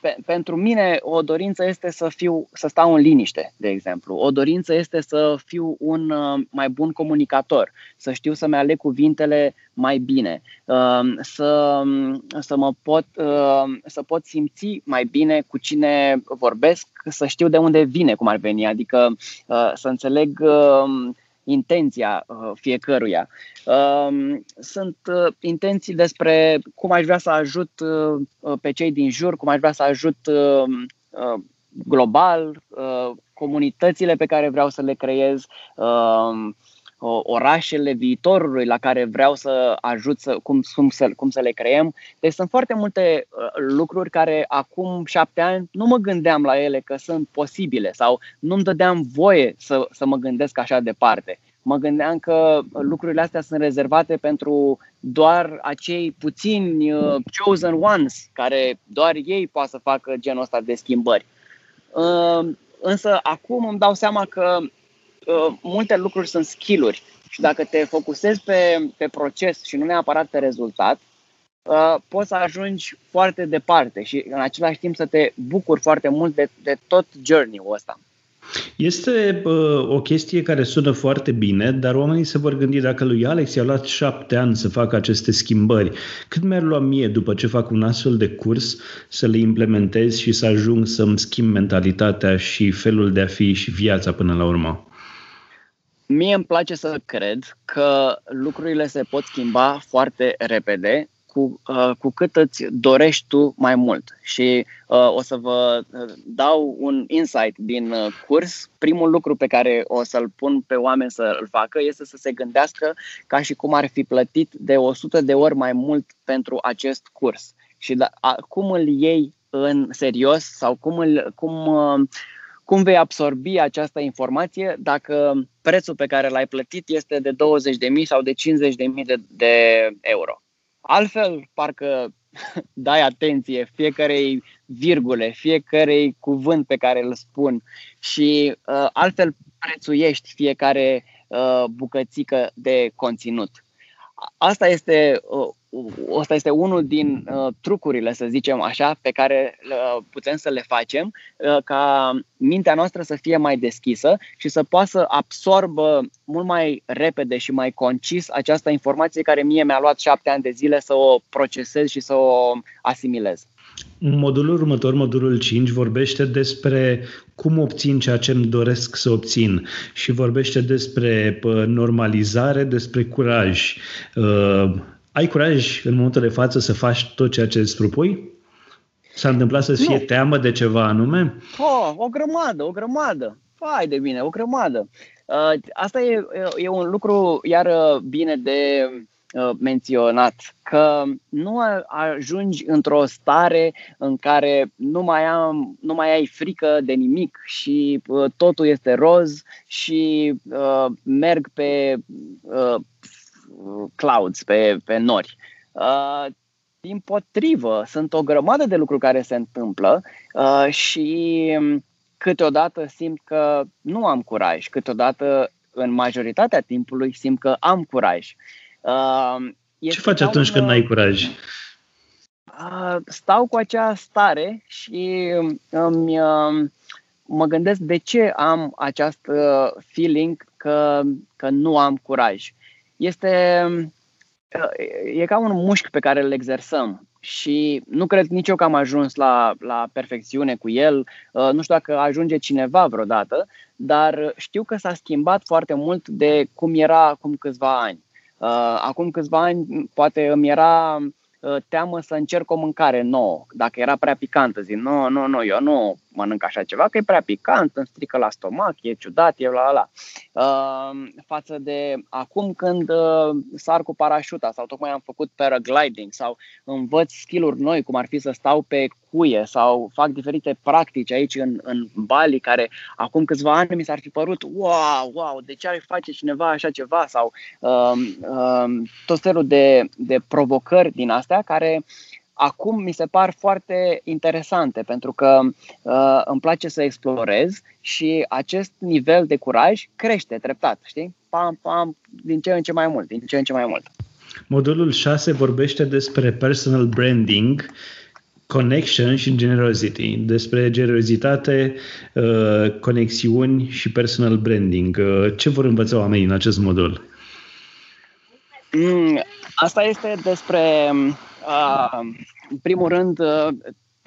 pe, pentru mine o dorință este să fiu, să stau în liniște, de exemplu. O dorință este să fiu un uh, mai bun comunicator, să știu să-mi aleg cuvintele mai bine, uh, să, să mă pot, uh, să pot simți mai bine cu cine vorbesc, să știu de unde vine, cum ar veni, adică uh, să înțeleg uh, intenția uh, fiecăruia. Um, sunt uh, intenții despre cum aș vrea să ajut uh, pe cei din jur, cum aș vrea să ajut global, comunitățile pe care vreau să le creez, um, orașele viitorului la care vreau să ajut să, cum, cum, să, cum să le creăm. Deci sunt foarte multe lucruri care acum șapte ani nu mă gândeam la ele că sunt posibile sau nu-mi dădeam voie să, să mă gândesc așa departe. Mă gândeam că lucrurile astea sunt rezervate pentru doar acei puțini uh, chosen ones, care doar ei poate să facă genul ăsta de schimbări. Uh, însă acum îmi dau seama că uh, multe lucruri sunt skill-uri și dacă te focusezi pe, pe proces și nu neapărat pe rezultat, uh, poți să ajungi foarte departe și în același timp să te bucuri foarte mult de, de tot journey-ul ăsta. Este uh, o chestie care sună foarte bine, dar oamenii se vor gândi dacă lui Alex i-a luat șapte ani să facă aceste schimbări, cât mi-ar lua mie după ce fac un astfel de curs să le implementez și să ajung să-mi schimb mentalitatea și felul de a fi și viața până la urmă? Mie îmi place să cred că lucrurile se pot schimba foarte repede cu, uh, cu cât îți dorești tu mai mult. Și uh, o să vă uh, dau un insight din uh, curs. Primul lucru pe care o să-l pun pe oameni să îl facă este să se gândească ca și cum ar fi plătit de 100 de ori mai mult pentru acest curs. Și da, a, cum îl iei în serios sau cum, îl, cum, uh, cum vei absorbi această informație dacă prețul pe care l-ai plătit este de 20.000 sau de 50.000 de, de euro. Altfel, parcă dai atenție fiecarei virgule, fiecarei cuvânt pe care îl spun și uh, altfel prețuiești fiecare uh, bucățică de conținut. Asta este uh, ăsta este unul din uh, trucurile, să zicem așa, pe care uh, putem să le facem uh, ca mintea noastră să fie mai deschisă și să poată să absorbă mult mai repede și mai concis această informație care mie mi-a luat șapte ani de zile să o procesez și să o asimilez. Modulul următor, modulul 5, vorbește despre cum obțin ceea ce îmi doresc să obțin și vorbește despre normalizare, despre curaj. Uh, ai curaj în momentul de față să faci tot ceea ce îți propui? S-a întâmplat să fie teamă de ceva anume? Oh, o grămadă, o grămadă. Fai de bine, o grămadă. Uh, asta e, e un lucru iar bine de uh, menționat, că nu ajungi într-o stare în care nu mai, am, nu mai ai frică de nimic și uh, totul este roz și uh, merg pe uh, clouds, pe, pe nori. Uh, din potrivă, sunt o grămadă de lucruri care se întâmplă uh, și câteodată simt că nu am curaj, câteodată în majoritatea timpului simt că am curaj. Uh, Ce faci atunci un, când n-ai curaj? Uh, stau cu acea stare și îmi, uh, mă gândesc de ce am această feeling că, că nu am curaj. Este e ca un mușchi pe care îl exersăm și nu cred nici eu că am ajuns la, la perfecțiune cu el. Uh, nu știu dacă ajunge cineva vreodată, dar știu că s-a schimbat foarte mult de cum era acum câțiva ani. Uh, acum câțiva ani poate îmi era uh, teamă să încerc o mâncare nouă, dacă era prea picantă. Zic, nu, nu, nu, eu nu mănânc așa ceva, că e prea picant, îmi strică la stomac, e ciudat, e la la. Uh, față de acum când uh, sar cu parașuta sau tocmai am făcut paragliding sau învăț skill-uri noi, cum ar fi să stau pe cuie sau fac diferite practici aici în, în Bali, care acum câțiva ani mi s-ar fi părut, wow, wow, de ce ar face cineva așa ceva sau uh, uh, tot felul de, de provocări din astea care acum mi se par foarte interesante pentru că uh, îmi place să explorez și acest nivel de curaj crește treptat, știi? Pam, pam, din ce în ce mai mult, din ce în ce mai mult. Modulul 6 vorbește despre personal branding, connection și generosity, despre generozitate, uh, conexiuni și personal branding. Uh, ce vor învăța oamenii în acest modul? Mm, asta este despre Uh, în primul rând, uh,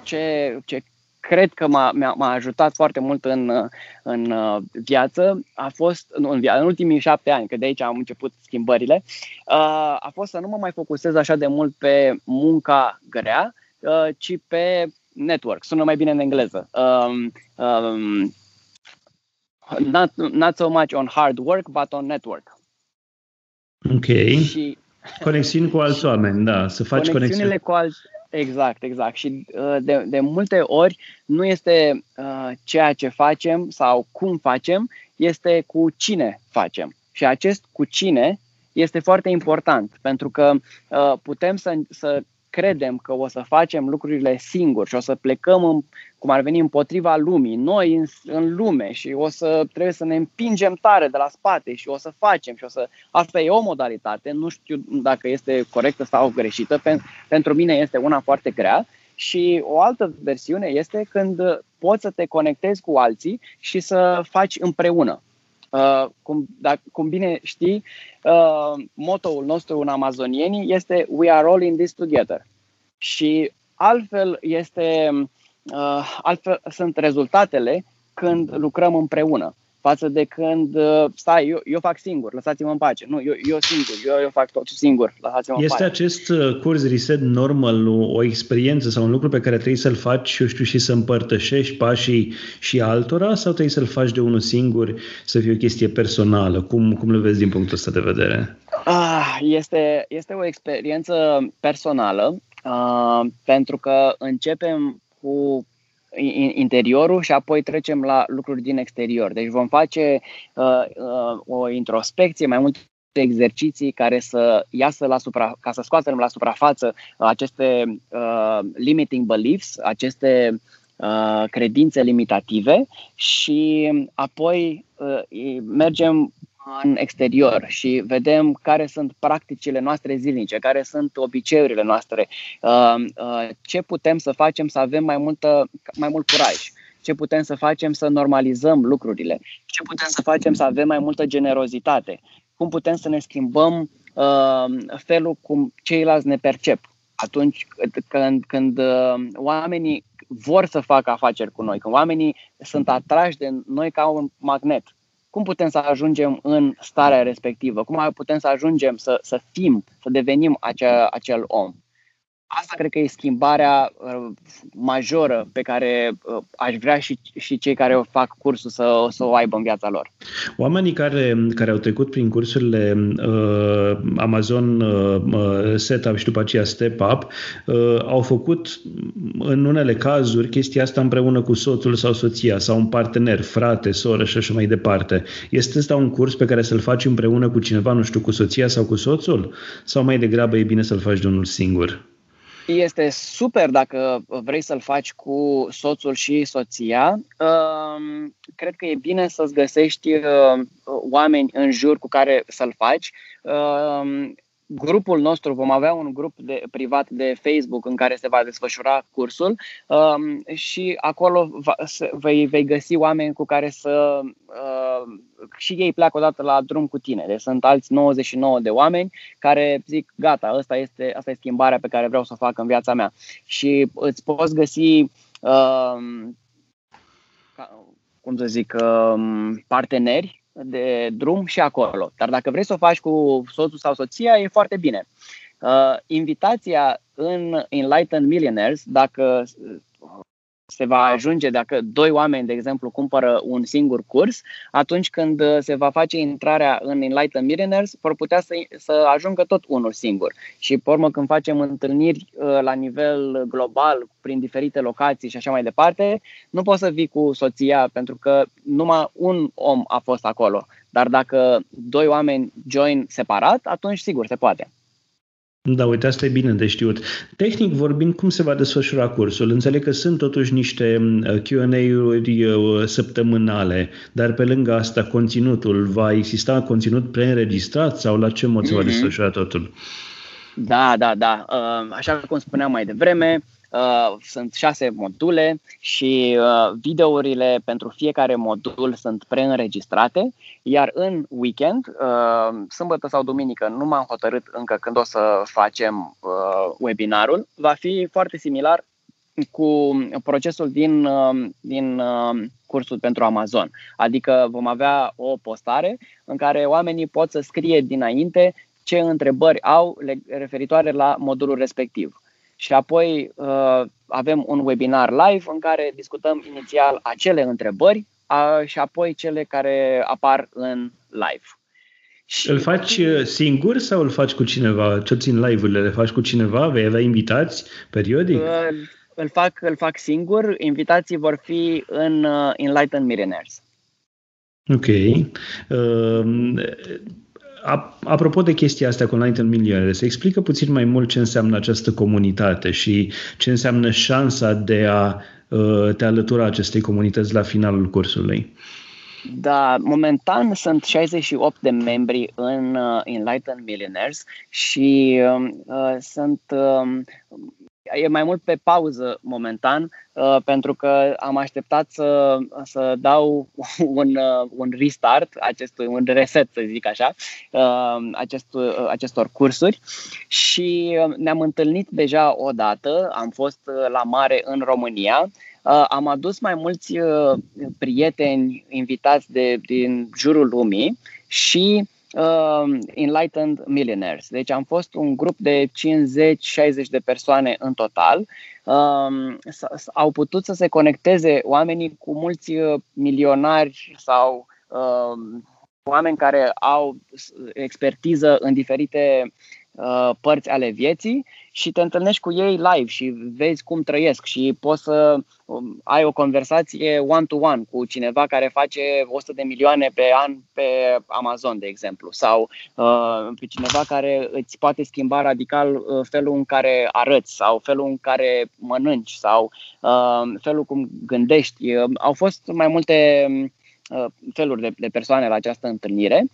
ce, ce cred că m-a, m-a ajutat foarte mult în, în uh, viață a fost, nu, în, viață, în ultimii șapte ani, că de aici am început schimbările, uh, a fost să nu mă mai focusez așa de mult pe munca grea, uh, ci pe network. Sună mai bine în engleză. Um, um, not, not so much on hard work, but on network. Ok. Și Conexiuni cu alți oameni, da, să faci conexiuni. cu alți, Exact, exact. Și uh, de, de multe ori nu este uh, ceea ce facem sau cum facem, este cu cine facem. Și acest cu cine este foarte important, pentru că uh, putem să, să credem că o să facem lucrurile singuri și o să plecăm, în, cum ar veni, împotriva lumii, noi în, în lume și o să trebuie să ne împingem tare de la spate și o să facem și o să... Asta e o modalitate, nu știu dacă este corectă sau greșită, Pen, pentru mine este una foarte grea și o altă versiune este când poți să te conectezi cu alții și să faci împreună. Uh, cum, dacă, cum bine știi, uh, motoul nostru în amazonieni este We are all in this together. Și altfel este, uh, altfel sunt rezultatele când lucrăm împreună față de când, uh, stai, eu, eu fac singur, lăsați-mă în pace. Nu, eu, eu singur, eu, eu fac tot singur, lăsați-mă este în pace. acest uh, curs Reset Normal o, o experiență sau un lucru pe care trebuie să-l faci, eu știu, și să împărtășești pașii și altora sau trebuie să-l faci de unul singur, să fie o chestie personală? Cum, cum le vezi din punctul ăsta de vedere? Ah, este, este o experiență personală uh, pentru că începem cu interiorul și apoi trecem la lucruri din exterior. Deci vom face uh, uh, o introspecție, mai multe exerciții care să iasă la supra, ca să scoatem la suprafață aceste uh, limiting beliefs, aceste uh, credințe limitative și apoi uh, mergem în exterior și vedem care sunt practicile noastre zilnice, care sunt obiceiurile noastre, uh, uh, ce putem să facem să avem mai, multă, mai mult curaj, ce putem să facem să normalizăm lucrurile, ce putem să facem să avem mai multă generozitate, cum putem să ne schimbăm uh, felul cum ceilalți ne percep. Atunci când, când oamenii vor să facă afaceri cu noi, când oamenii sunt atrași de noi ca un magnet, cum putem să ajungem în starea respectivă, cum putem să ajungem să, să fim, să devenim acea, acel om. Asta cred că e schimbarea uh, majoră pe care uh, aș vrea și, și cei care o fac cursul să, să o aibă în viața lor. Oamenii care, care au trecut prin cursurile uh, Amazon uh, uh, Setup și după aceea Step Up uh, au făcut în unele cazuri chestia asta împreună cu soțul sau soția sau un partener, frate, soră și așa mai departe. Este ăsta un curs pe care să-l faci împreună cu cineva, nu știu, cu soția sau cu soțul? Sau mai degrabă e bine să-l faci de unul singur? Este super dacă vrei să-l faci cu soțul și soția. Cred că e bine să-ți găsești uh, oameni în jur cu care să-l faci grupul nostru, vom avea un grup de, privat de Facebook în care se va desfășura cursul um, și acolo va, să, vei, vei găsi oameni cu care să uh, și ei pleacă odată la drum cu tine. Deci sunt alți 99 de oameni care zic, gata, asta este, asta e schimbarea pe care vreau să o fac în viața mea. Și îți poți găsi uh, cum să zic, uh, parteneri de drum și acolo. Dar dacă vrei să o faci cu soțul sau soția, e foarte bine. Uh, invitația în Enlightened Millionaires, dacă se va ajunge dacă doi oameni, de exemplu, cumpără un singur curs, atunci când uh, se va face intrarea în Enlightened Millionaires, vor putea să, să ajungă tot unul singur. Și, pe urmă, când facem întâlniri uh, la nivel global, prin diferite locații și așa mai departe, nu poți să vii cu soția, pentru că numai un om a fost acolo. Dar dacă doi oameni join separat, atunci, sigur, se poate. Da, uite, asta e bine de știut. Tehnic vorbind, cum se va desfășura cursul? Înțeleg că sunt totuși niște uh, Q&A-uri uh, săptămânale, dar pe lângă asta, conținutul, va exista conținut preînregistrat sau la ce mod mm-hmm. se va mhm. desfășura totul? Da, da, da. Uh, așa cum spuneam mai devreme, Uh, sunt șase module și uh, videourile pentru fiecare modul sunt preînregistrate, iar în weekend, uh, sâmbătă sau duminică, nu m-am hotărât încă când o să facem uh, webinarul, va fi foarte similar cu procesul din, uh, din uh, cursul pentru Amazon. Adică vom avea o postare în care oamenii pot să scrie dinainte ce întrebări au referitoare la modulul respectiv și apoi uh, avem un webinar live în care discutăm inițial acele întrebări uh, și apoi cele care apar în live. Și îl faci uh, singur sau îl faci cu cineva? Ce țin live-urile? Le faci cu cineva? Vei avea invitați periodic? Uh, îl fac, îl fac singur. Invitații vor fi în uh, Enlightened Millionaires. Ok. Uh, Apropo de chestia asta cu United Milioane, să explică puțin mai mult ce înseamnă această comunitate și ce înseamnă șansa de a uh, te alătura acestei comunități la finalul cursului. Da, momentan sunt 68 de membri în uh, Enlightened Millionaires și um, uh, sunt uh, e mai mult pe pauză momentan, uh, pentru că am așteptat să, să dau un, uh, un restart, acestui, un reset, să zic așa, uh, acest, uh, acestor cursuri. Și uh, ne-am întâlnit deja o dată, am fost uh, la mare în România, uh, am adus mai mulți uh, prieteni invitați de, din jurul lumii și uh, Enlightened Millionaires. Deci am fost un grup de 50-60 de persoane în total. Uh, au putut să se conecteze oamenii cu mulți uh, milionari sau uh, oameni care au expertiză în diferite uh, părți ale vieții și te întâlnești cu ei live și vezi cum trăiesc și poți să um, ai o conversație one-to-one cu cineva care face 100 de milioane pe an pe Amazon, de exemplu, sau uh, pe cineva care îți poate schimba radical uh, felul în care arăți sau felul în care mănânci sau uh, felul cum gândești. Uh, au fost mai multe uh, feluri de, de persoane la această întâlnire.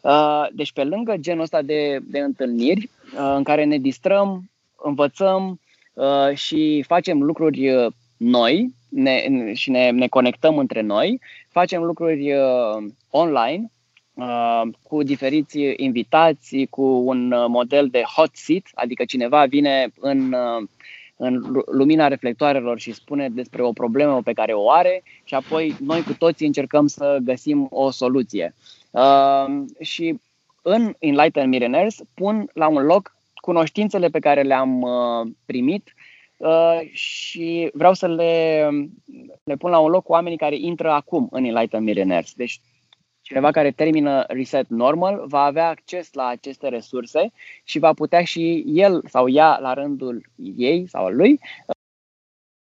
Uh, deci, pe lângă genul ăsta de, de întâlniri uh, în care ne distrăm, învățăm uh, și facem lucruri uh, noi ne, și ne, ne conectăm între noi, facem lucruri uh, online uh, cu diferiți invitați, cu un uh, model de hot seat, adică cineva vine în, uh, în lumina reflectoarelor și spune despre o problemă pe care o are și apoi noi cu toții încercăm să găsim o soluție. Uh, și în Enlightened Millionaires pun la un loc cunoștințele pe care le-am uh, primit uh, și vreau să le, le pun la un loc oamenii care intră acum în Enlightened Millionaires. Deci cineva care termină reset normal va avea acces la aceste resurse și va putea și el sau ea la rândul ei sau lui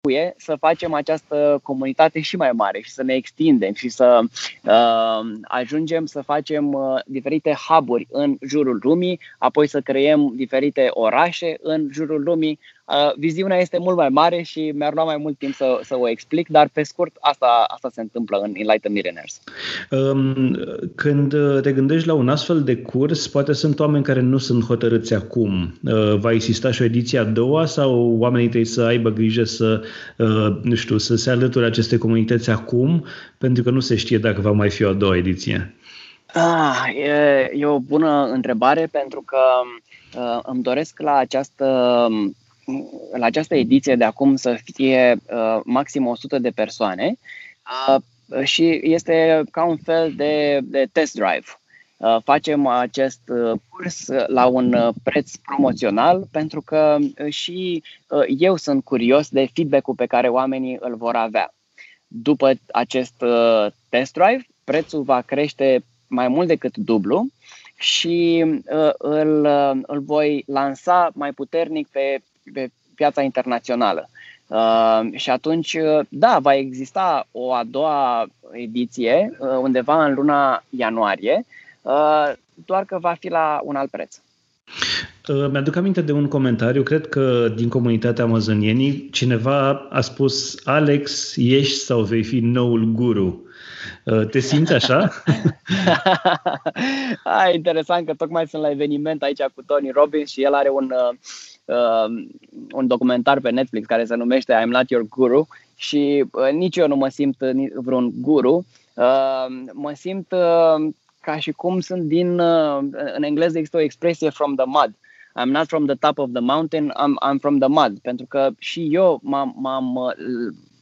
trebuie să facem această comunitate și mai mare și să ne extindem și să uh, ajungem să facem uh, diferite hub-uri în jurul lumii, apoi să creăm diferite orașe în jurul lumii, Uh, viziunea este mult mai mare și mi-ar lua mai mult timp să, să o explic, dar pe scurt asta, asta se întâmplă în Enlightened Millionaires. Um, când te gândești la un astfel de curs, poate sunt oameni care nu sunt hotărâți acum. Uh, va exista și o ediție a doua sau oamenii trebuie să aibă grijă să, uh, nu știu, să se alăture aceste comunități acum, pentru că nu se știe dacă va mai fi o a doua ediție? Ah, e, e o bună întrebare pentru că uh, îmi doresc la această la această ediție de acum să fie uh, maxim 100 de persoane uh, și este ca un fel de, de test drive. Uh, facem acest uh, curs la un uh, preț promoțional pentru că uh, și uh, eu sunt curios de feedback-ul pe care oamenii îl vor avea. După acest uh, test drive, prețul va crește mai mult decât dublu și uh, îl, uh, îl voi lansa mai puternic pe pe piața internațională. Uh, și atunci, uh, da, va exista o a doua ediție uh, undeva în luna ianuarie, uh, doar că va fi la un alt preț. Uh, mi-aduc aminte de un comentariu, cred că din comunitatea amazonienii, cineva a spus Alex, ești sau vei fi noul guru. Uh, te simți așa? ah, interesant că tocmai sunt la eveniment aici cu Tony Robbins și el are un, uh, uh, un documentar pe Netflix care se numește I'm Not Your Guru și uh, nici eu nu mă simt vreun guru. Uh, mă simt uh, ca și cum sunt din, uh, în engleză există o expresie from the mud. I'm not from the top of the mountain, I'm, I'm from the mud. Pentru că și eu m-am, m-am uh,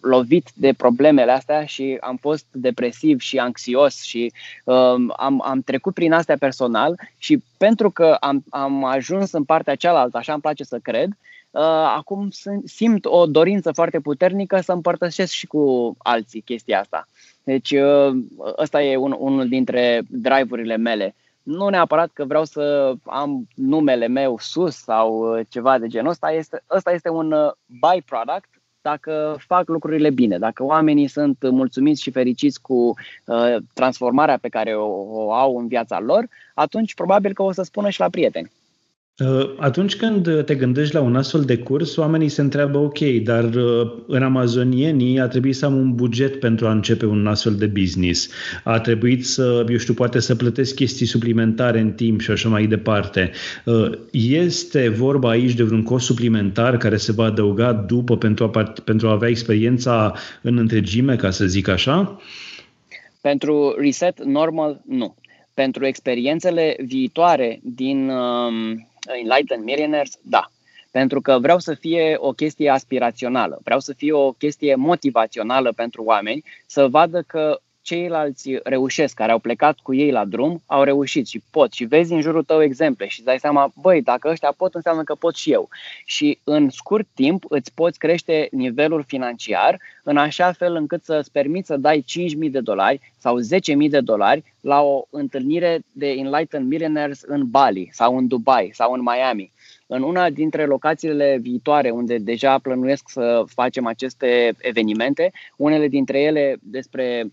lovit de problemele astea și am fost depresiv și anxios și um, am, am trecut prin astea personal și pentru că am, am ajuns în partea cealaltă, așa îmi place să cred, uh, acum simt o dorință foarte puternică să împărtășesc și cu alții chestia asta. Deci uh, ăsta e un, unul dintre drive-urile mele. Nu neapărat că vreau să am numele meu sus sau uh, ceva de genul ăsta, este, ăsta este un uh, byproduct dacă fac lucrurile bine, dacă oamenii sunt mulțumiți și fericiți cu uh, transformarea pe care o, o au în viața lor, atunci probabil că o să spună și la prieteni. Uh, atunci când te gândești la un astfel de curs, oamenii se întreabă, ok, dar uh, în amazonienii a trebuit să am un buget pentru a începe un astfel de business. A trebuit să, eu știu, poate să plătesc chestii suplimentare în timp și așa mai departe. Uh, este vorba aici de vreun cost suplimentar care se va adăuga după pentru a, pentru a avea experiența în întregime, ca să zic așa? Pentru reset normal, nu. Pentru experiențele viitoare din um, Enlightened Millionaires, da. Pentru că vreau să fie o chestie aspirațională, vreau să fie o chestie motivațională pentru oameni, să vadă că ceilalți reușesc, care au plecat cu ei la drum, au reușit și pot. Și vezi în jurul tău exemple și îți dai seama, băi, dacă ăștia pot, înseamnă că pot și eu. Și în scurt timp îți poți crește nivelul financiar în așa fel încât să îți permiți să dai 5.000 de dolari sau 10.000 de dolari la o întâlnire de Enlightened Millionaires în Bali sau în Dubai sau în Miami. În una dintre locațiile viitoare unde deja plănuiesc să facem aceste evenimente, unele dintre ele despre Uh,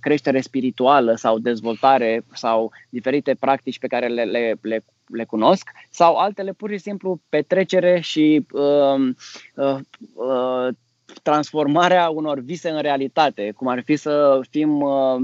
creștere spirituală sau dezvoltare sau diferite practici pe care le, le, le, le cunosc sau altele pur și simplu petrecere și uh, uh, uh, transformarea unor vise în realitate, cum ar fi să fim uh,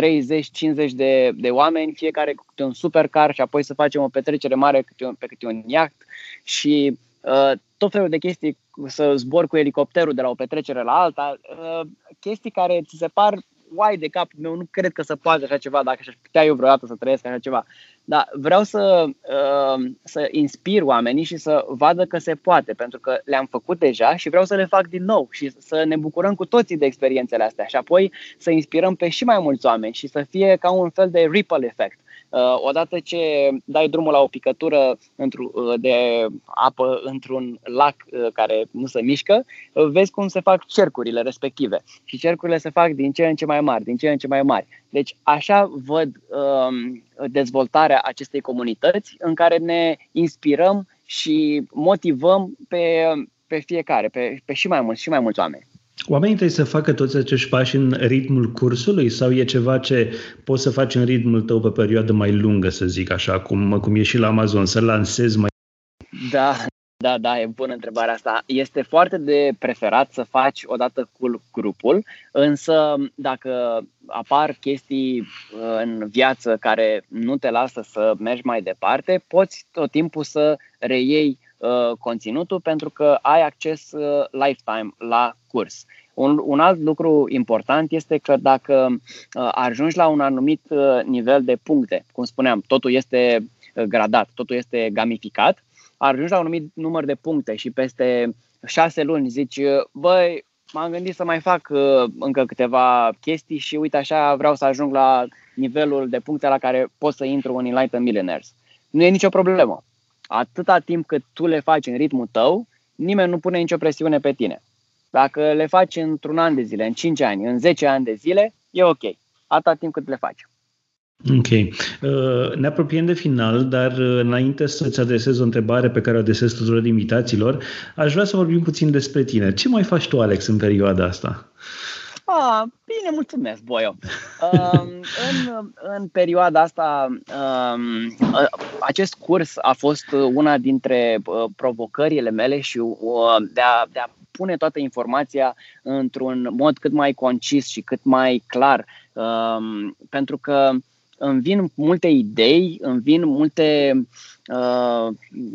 30-50 de, de oameni, fiecare cu un supercar și apoi să facem o petrecere mare câte un, pe câte un iaht și uh, tot felul de chestii, să zbor cu elicopterul de la o petrecere la alta, uh, chestii care ți se par uai de capul meu, nu cred că se poate așa ceva, dacă aș putea eu vreodată să trăiesc așa ceva. Dar vreau să, uh, să inspir oamenii și să vadă că se poate, pentru că le-am făcut deja și vreau să le fac din nou și să ne bucurăm cu toții de experiențele astea și apoi să inspirăm pe și mai mulți oameni și să fie ca un fel de ripple effect. Uh, odată ce dai drumul la o picătură uh, de apă într-un lac uh, care nu se mișcă, vezi cum se fac cercurile respective. Și cercurile se fac din ce în ce mai mari, din ce în ce mai mari. Deci așa văd um, dezvoltarea acestei comunități în care ne inspirăm și motivăm pe, pe fiecare, pe, pe și mai mulți și mai mulți oameni. Oamenii trebuie să facă toți acești pași în ritmul cursului sau e ceva ce poți să faci în ritmul tău pe perioadă mai lungă, să zic așa, cum, cum e și la Amazon, să lansezi mai... Da, da, da, e bună întrebarea asta. Este foarte de preferat să faci odată cu grupul, însă dacă apar chestii uh, în viață care nu te lasă să mergi mai departe, poți tot timpul să reiei Uh, conținutul pentru că ai acces uh, lifetime la curs. Un, un alt lucru important este că dacă uh, ajungi la un anumit nivel de puncte, cum spuneam, totul este gradat, totul este gamificat, ajungi la un anumit număr de puncte și peste șase luni zici, băi, m-am gândit să mai fac încă câteva chestii și uite așa vreau să ajung la nivelul de puncte la care pot să intru în Enlightened Millionaires. Nu e nicio problemă atâta timp cât tu le faci în ritmul tău, nimeni nu pune nicio presiune pe tine. Dacă le faci într-un an de zile, în 5 ani, în 10 ani de zile, e ok. Atâta timp cât le faci. Ok. Uh, ne apropiem de final, dar uh, înainte să-ți adresez o întrebare pe care o adresez tuturor invitaților, aș vrea să vorbim puțin despre tine. Ce mai faci tu, Alex, în perioada asta? Ah, bine, mulțumesc, Boio. Um, în, în perioada asta, um, acest curs a fost una dintre uh, provocările mele și uh, de, a, de a pune toată informația într-un mod cât mai concis și cât mai clar. Um, pentru că îmi vin multe idei, îmi vin multe uh,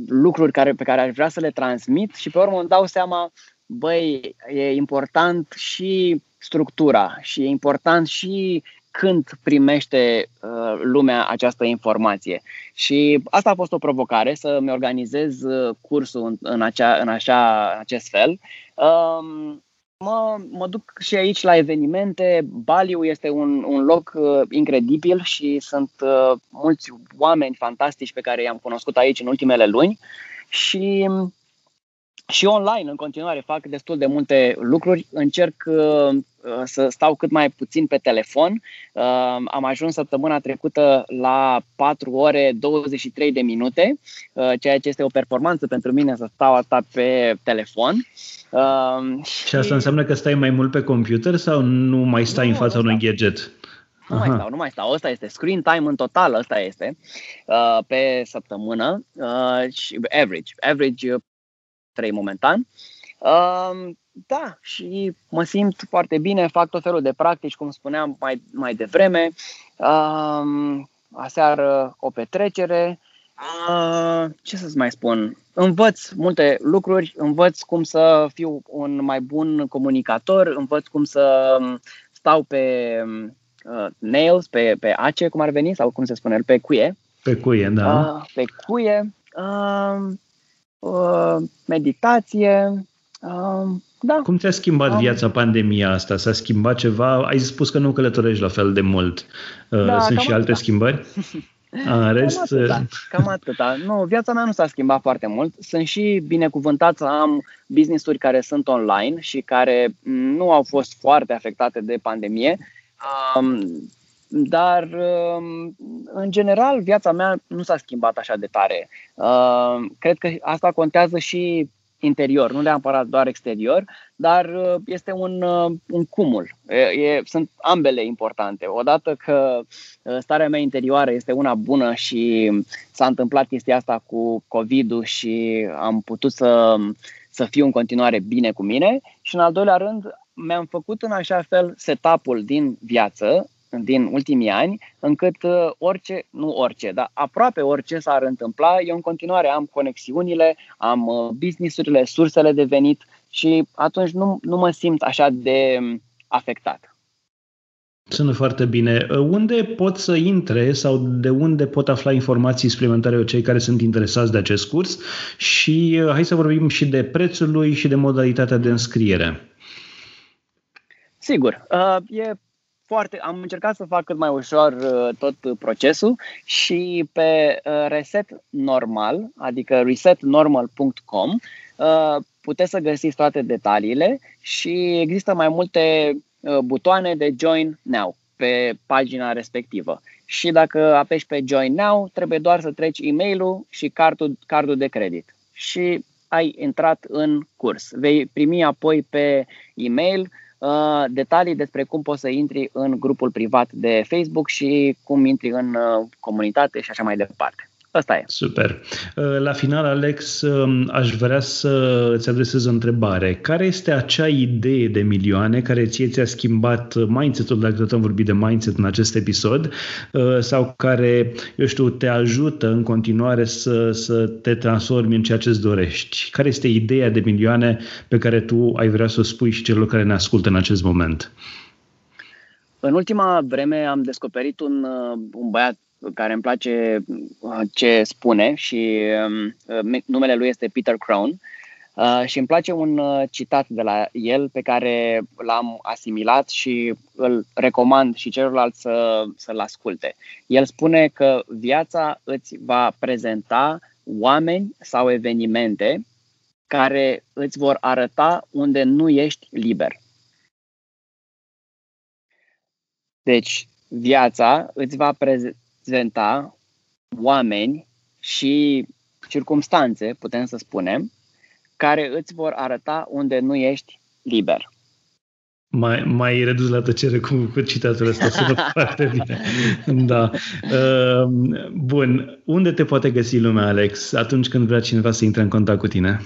lucruri care, pe care aș vrea să le transmit și pe urmă îmi dau seama, băi, e important și structura și e important și când primește uh, lumea această informație. Și asta a fost o provocare, să-mi organizez uh, cursul în, în, acea, în așa, acest fel. Um, mă, mă duc și aici la evenimente. Baliu este un, un loc uh, incredibil și sunt uh, mulți oameni fantastici pe care i-am cunoscut aici în ultimele luni. Și și online, în continuare, fac destul de multe lucruri. Încerc uh, să stau cât mai puțin pe telefon. Uh, am ajuns săptămâna trecută la 4 ore 23 de minute, uh, ceea ce este o performanță pentru mine să stau asta pe telefon. Uh, și asta înseamnă că stai mai mult pe computer sau nu mai stai nu, în fața unui gadget? Nu Aha. mai stau, nu mai stau. Ăsta este screen time în total, ăsta este uh, pe săptămână uh, și average. Average 3 momentan. Uh, da, și mă simt foarte bine, fac tot felul de practici, cum spuneam mai, mai devreme. Uh, aseară o petrecere. Uh, ce să-ți mai spun? Învăț multe lucruri, învăț cum să fiu un mai bun comunicator, învăț cum să stau pe uh, nails, pe, pe ace, cum ar veni, sau cum se spune, pe cuie. Pe cuie, da. Uh, pe cuie. Uh, Uh, meditație. Uh, da. Cum ți-a schimbat viața pandemia asta? S-a schimbat ceva? Ai spus că nu călătorești la fel de mult. Uh, da, Sunt și atâta. alte schimbări? A, rest... Cam atâta, cam atâta. Nu, viața mea nu s-a schimbat foarte mult. Sunt și binecuvântat să am business-uri care sunt online și care nu au fost foarte afectate de pandemie. Um, dar um, în general viața mea nu s-a schimbat așa de tare. Um, cred că asta contează și interior, nu neapărat doar exterior, dar uh, este un, uh, un cumul. E, sunt ambele importante. Odată că uh, starea mea interioară este una bună și s-a întâmplat chestia asta cu COVID-ul și am putut să, să fiu în continuare bine cu mine și în al doilea rând mi-am făcut în așa fel setup-ul din viață din ultimii ani, încât uh, orice, nu orice, dar aproape orice s-ar întâmpla, eu în continuare am conexiunile, am uh, businessurile, sursele de venit și atunci nu, nu mă simt așa de um, afectat. Sună foarte bine. Uh, unde pot să intre sau de unde pot afla informații suplimentare cei care sunt interesați de acest curs? Și hai să vorbim și de prețul lui și de modalitatea de înscriere. Sigur. E foarte, am încercat să fac cât mai ușor uh, tot procesul și pe uh, reset normal, adică resetnormal.com, uh, puteți să găsiți toate detaliile și există mai multe butoane de Join Now pe pagina respectivă. Și dacă apeși pe Join Now, trebuie doar să treci e-mailul și cardul, cardul de credit. Și ai intrat în curs. Vei primi apoi pe e-mail uh, detalii despre cum poți să intri în grupul privat de Facebook și cum intri în uh, comunitate și așa mai departe. Asta e. Super. Uh, la final, Alex, um, aș vrea să îți adresez o întrebare. Care este acea idee de milioane care ție ți-a schimbat mindset-ul, dacă tot am vorbit de mindset în acest episod, uh, sau care, eu știu, te ajută în continuare să, să te transformi în ceea ce îți dorești? Care este ideea de milioane pe care tu ai vrea să o spui și celor care ne ascultă în acest moment? În ultima vreme am descoperit un, uh, un băiat care îmi place uh, ce spune și um, uh, numele lui este Peter Crown. Uh, și îmi place un citat de la el pe care l-am asimilat și îl recomand și celorlalți să, să-l asculte. El spune că viața îți va prezenta oameni sau evenimente care îți vor arăta unde nu ești liber. Deci, viața îți va prezenta prezenta oameni și circumstanțe, putem să spunem, care îți vor arăta unde nu ești liber. Mai, mai redus la tăcere cu, cu citatul ăsta, sună foarte bine. Da. Uh, bun. Unde te poate găsi lumea, Alex, atunci când vrea cineva să intre în contact cu tine?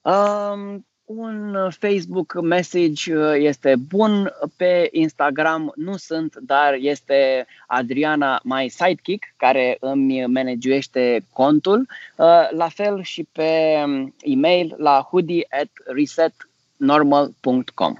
Um, un uh, Facebook message uh, este bun, pe Instagram nu sunt, dar este Adriana My Sidekick care îmi managuește contul, uh, la fel și pe um, e-mail la hoodie at resetnormal.com.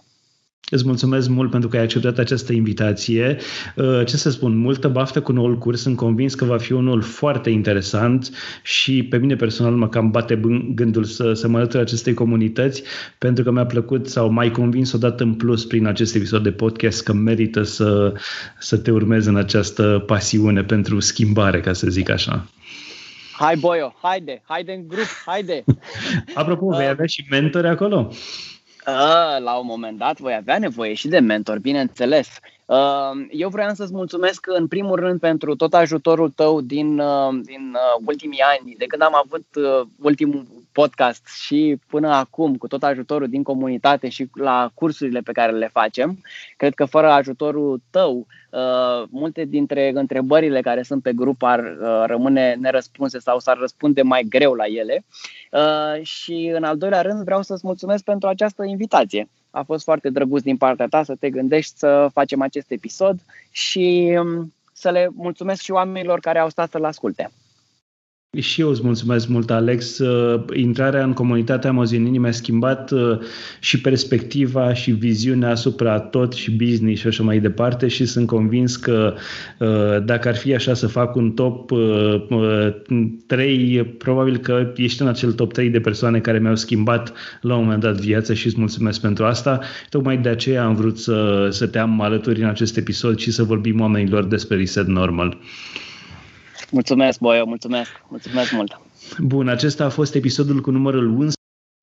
Îți mulțumesc mult pentru că ai acceptat această invitație. Uh, ce să spun, multă baftă cu noul curs. Sunt convins că va fi unul foarte interesant și pe mine personal mă cam bate gândul să, să mă alătur acestei comunități pentru că mi-a plăcut sau mai convins odată în plus prin acest episod de podcast că merită să, să te urmezi în această pasiune pentru schimbare, ca să zic așa. Hai, Boio, haide, haide în grup, haide! Apropo, vei uh. avea și mentori acolo? La un moment dat voi avea nevoie și de mentor, bineînțeles. Eu vreau să-ți mulțumesc în primul rând pentru tot ajutorul tău din, din ultimii ani, de când am avut ultimul podcast și până acum, cu tot ajutorul din comunitate și la cursurile pe care le facem. Cred că fără ajutorul tău, multe dintre întrebările care sunt pe grup ar rămâne nerăspunse sau s-ar răspunde mai greu la ele. Și în al doilea rând vreau să-ți mulțumesc pentru această invitație. A fost foarte drăguț din partea ta să te gândești să facem acest episod și um, să le mulțumesc și oamenilor care au stat să-l asculte. Și eu îți mulțumesc mult, Alex. Uh, intrarea în comunitatea Mozinini mi-a schimbat uh, și perspectiva și viziunea asupra tot și business și așa mai departe și sunt convins că uh, dacă ar fi așa să fac un top 3, probabil că ești în acel top 3 de persoane care mi-au schimbat la un moment dat viața și îți mulțumesc pentru asta. Tocmai de aceea am vrut să, să te am alături în acest episod și să vorbim oamenilor despre Reset Normal. Mulțumesc, Boio, mulțumesc, mulțumesc mult. Bun, acesta a fost episodul cu numărul 11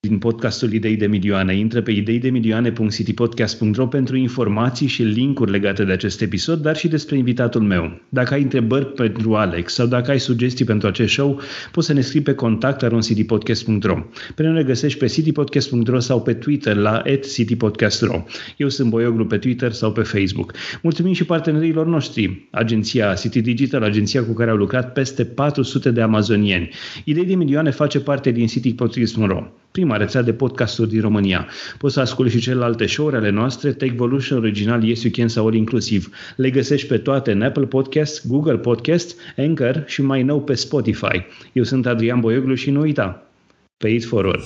din podcastul Idei de Milioane. Intră pe ideidemilioane.citypodcast.ro pentru informații și linkuri legate de acest episod, dar și despre invitatul meu. Dacă ai întrebări pentru Alex sau dacă ai sugestii pentru acest show, poți să ne scrii pe contact citypodcast.ro. Pe noi ne găsești pe citypodcast.ro sau pe Twitter la citypodcast.ro. Eu sunt Boioglu pe Twitter sau pe Facebook. Mulțumim și partenerilor noștri, agenția City Digital, agenția cu care au lucrat peste 400 de amazonieni. Idei de Milioane face parte din citypodcast.ro prima rețea de podcasturi din România. Poți să asculti și celelalte show-uri ale noastre, Tech Evolution original, Yes You Can sau All inclusiv. Le găsești pe toate în Apple Podcast, Google Podcast, Anchor și mai nou pe Spotify. Eu sunt Adrian Boioglu și nu uita, pay it forward.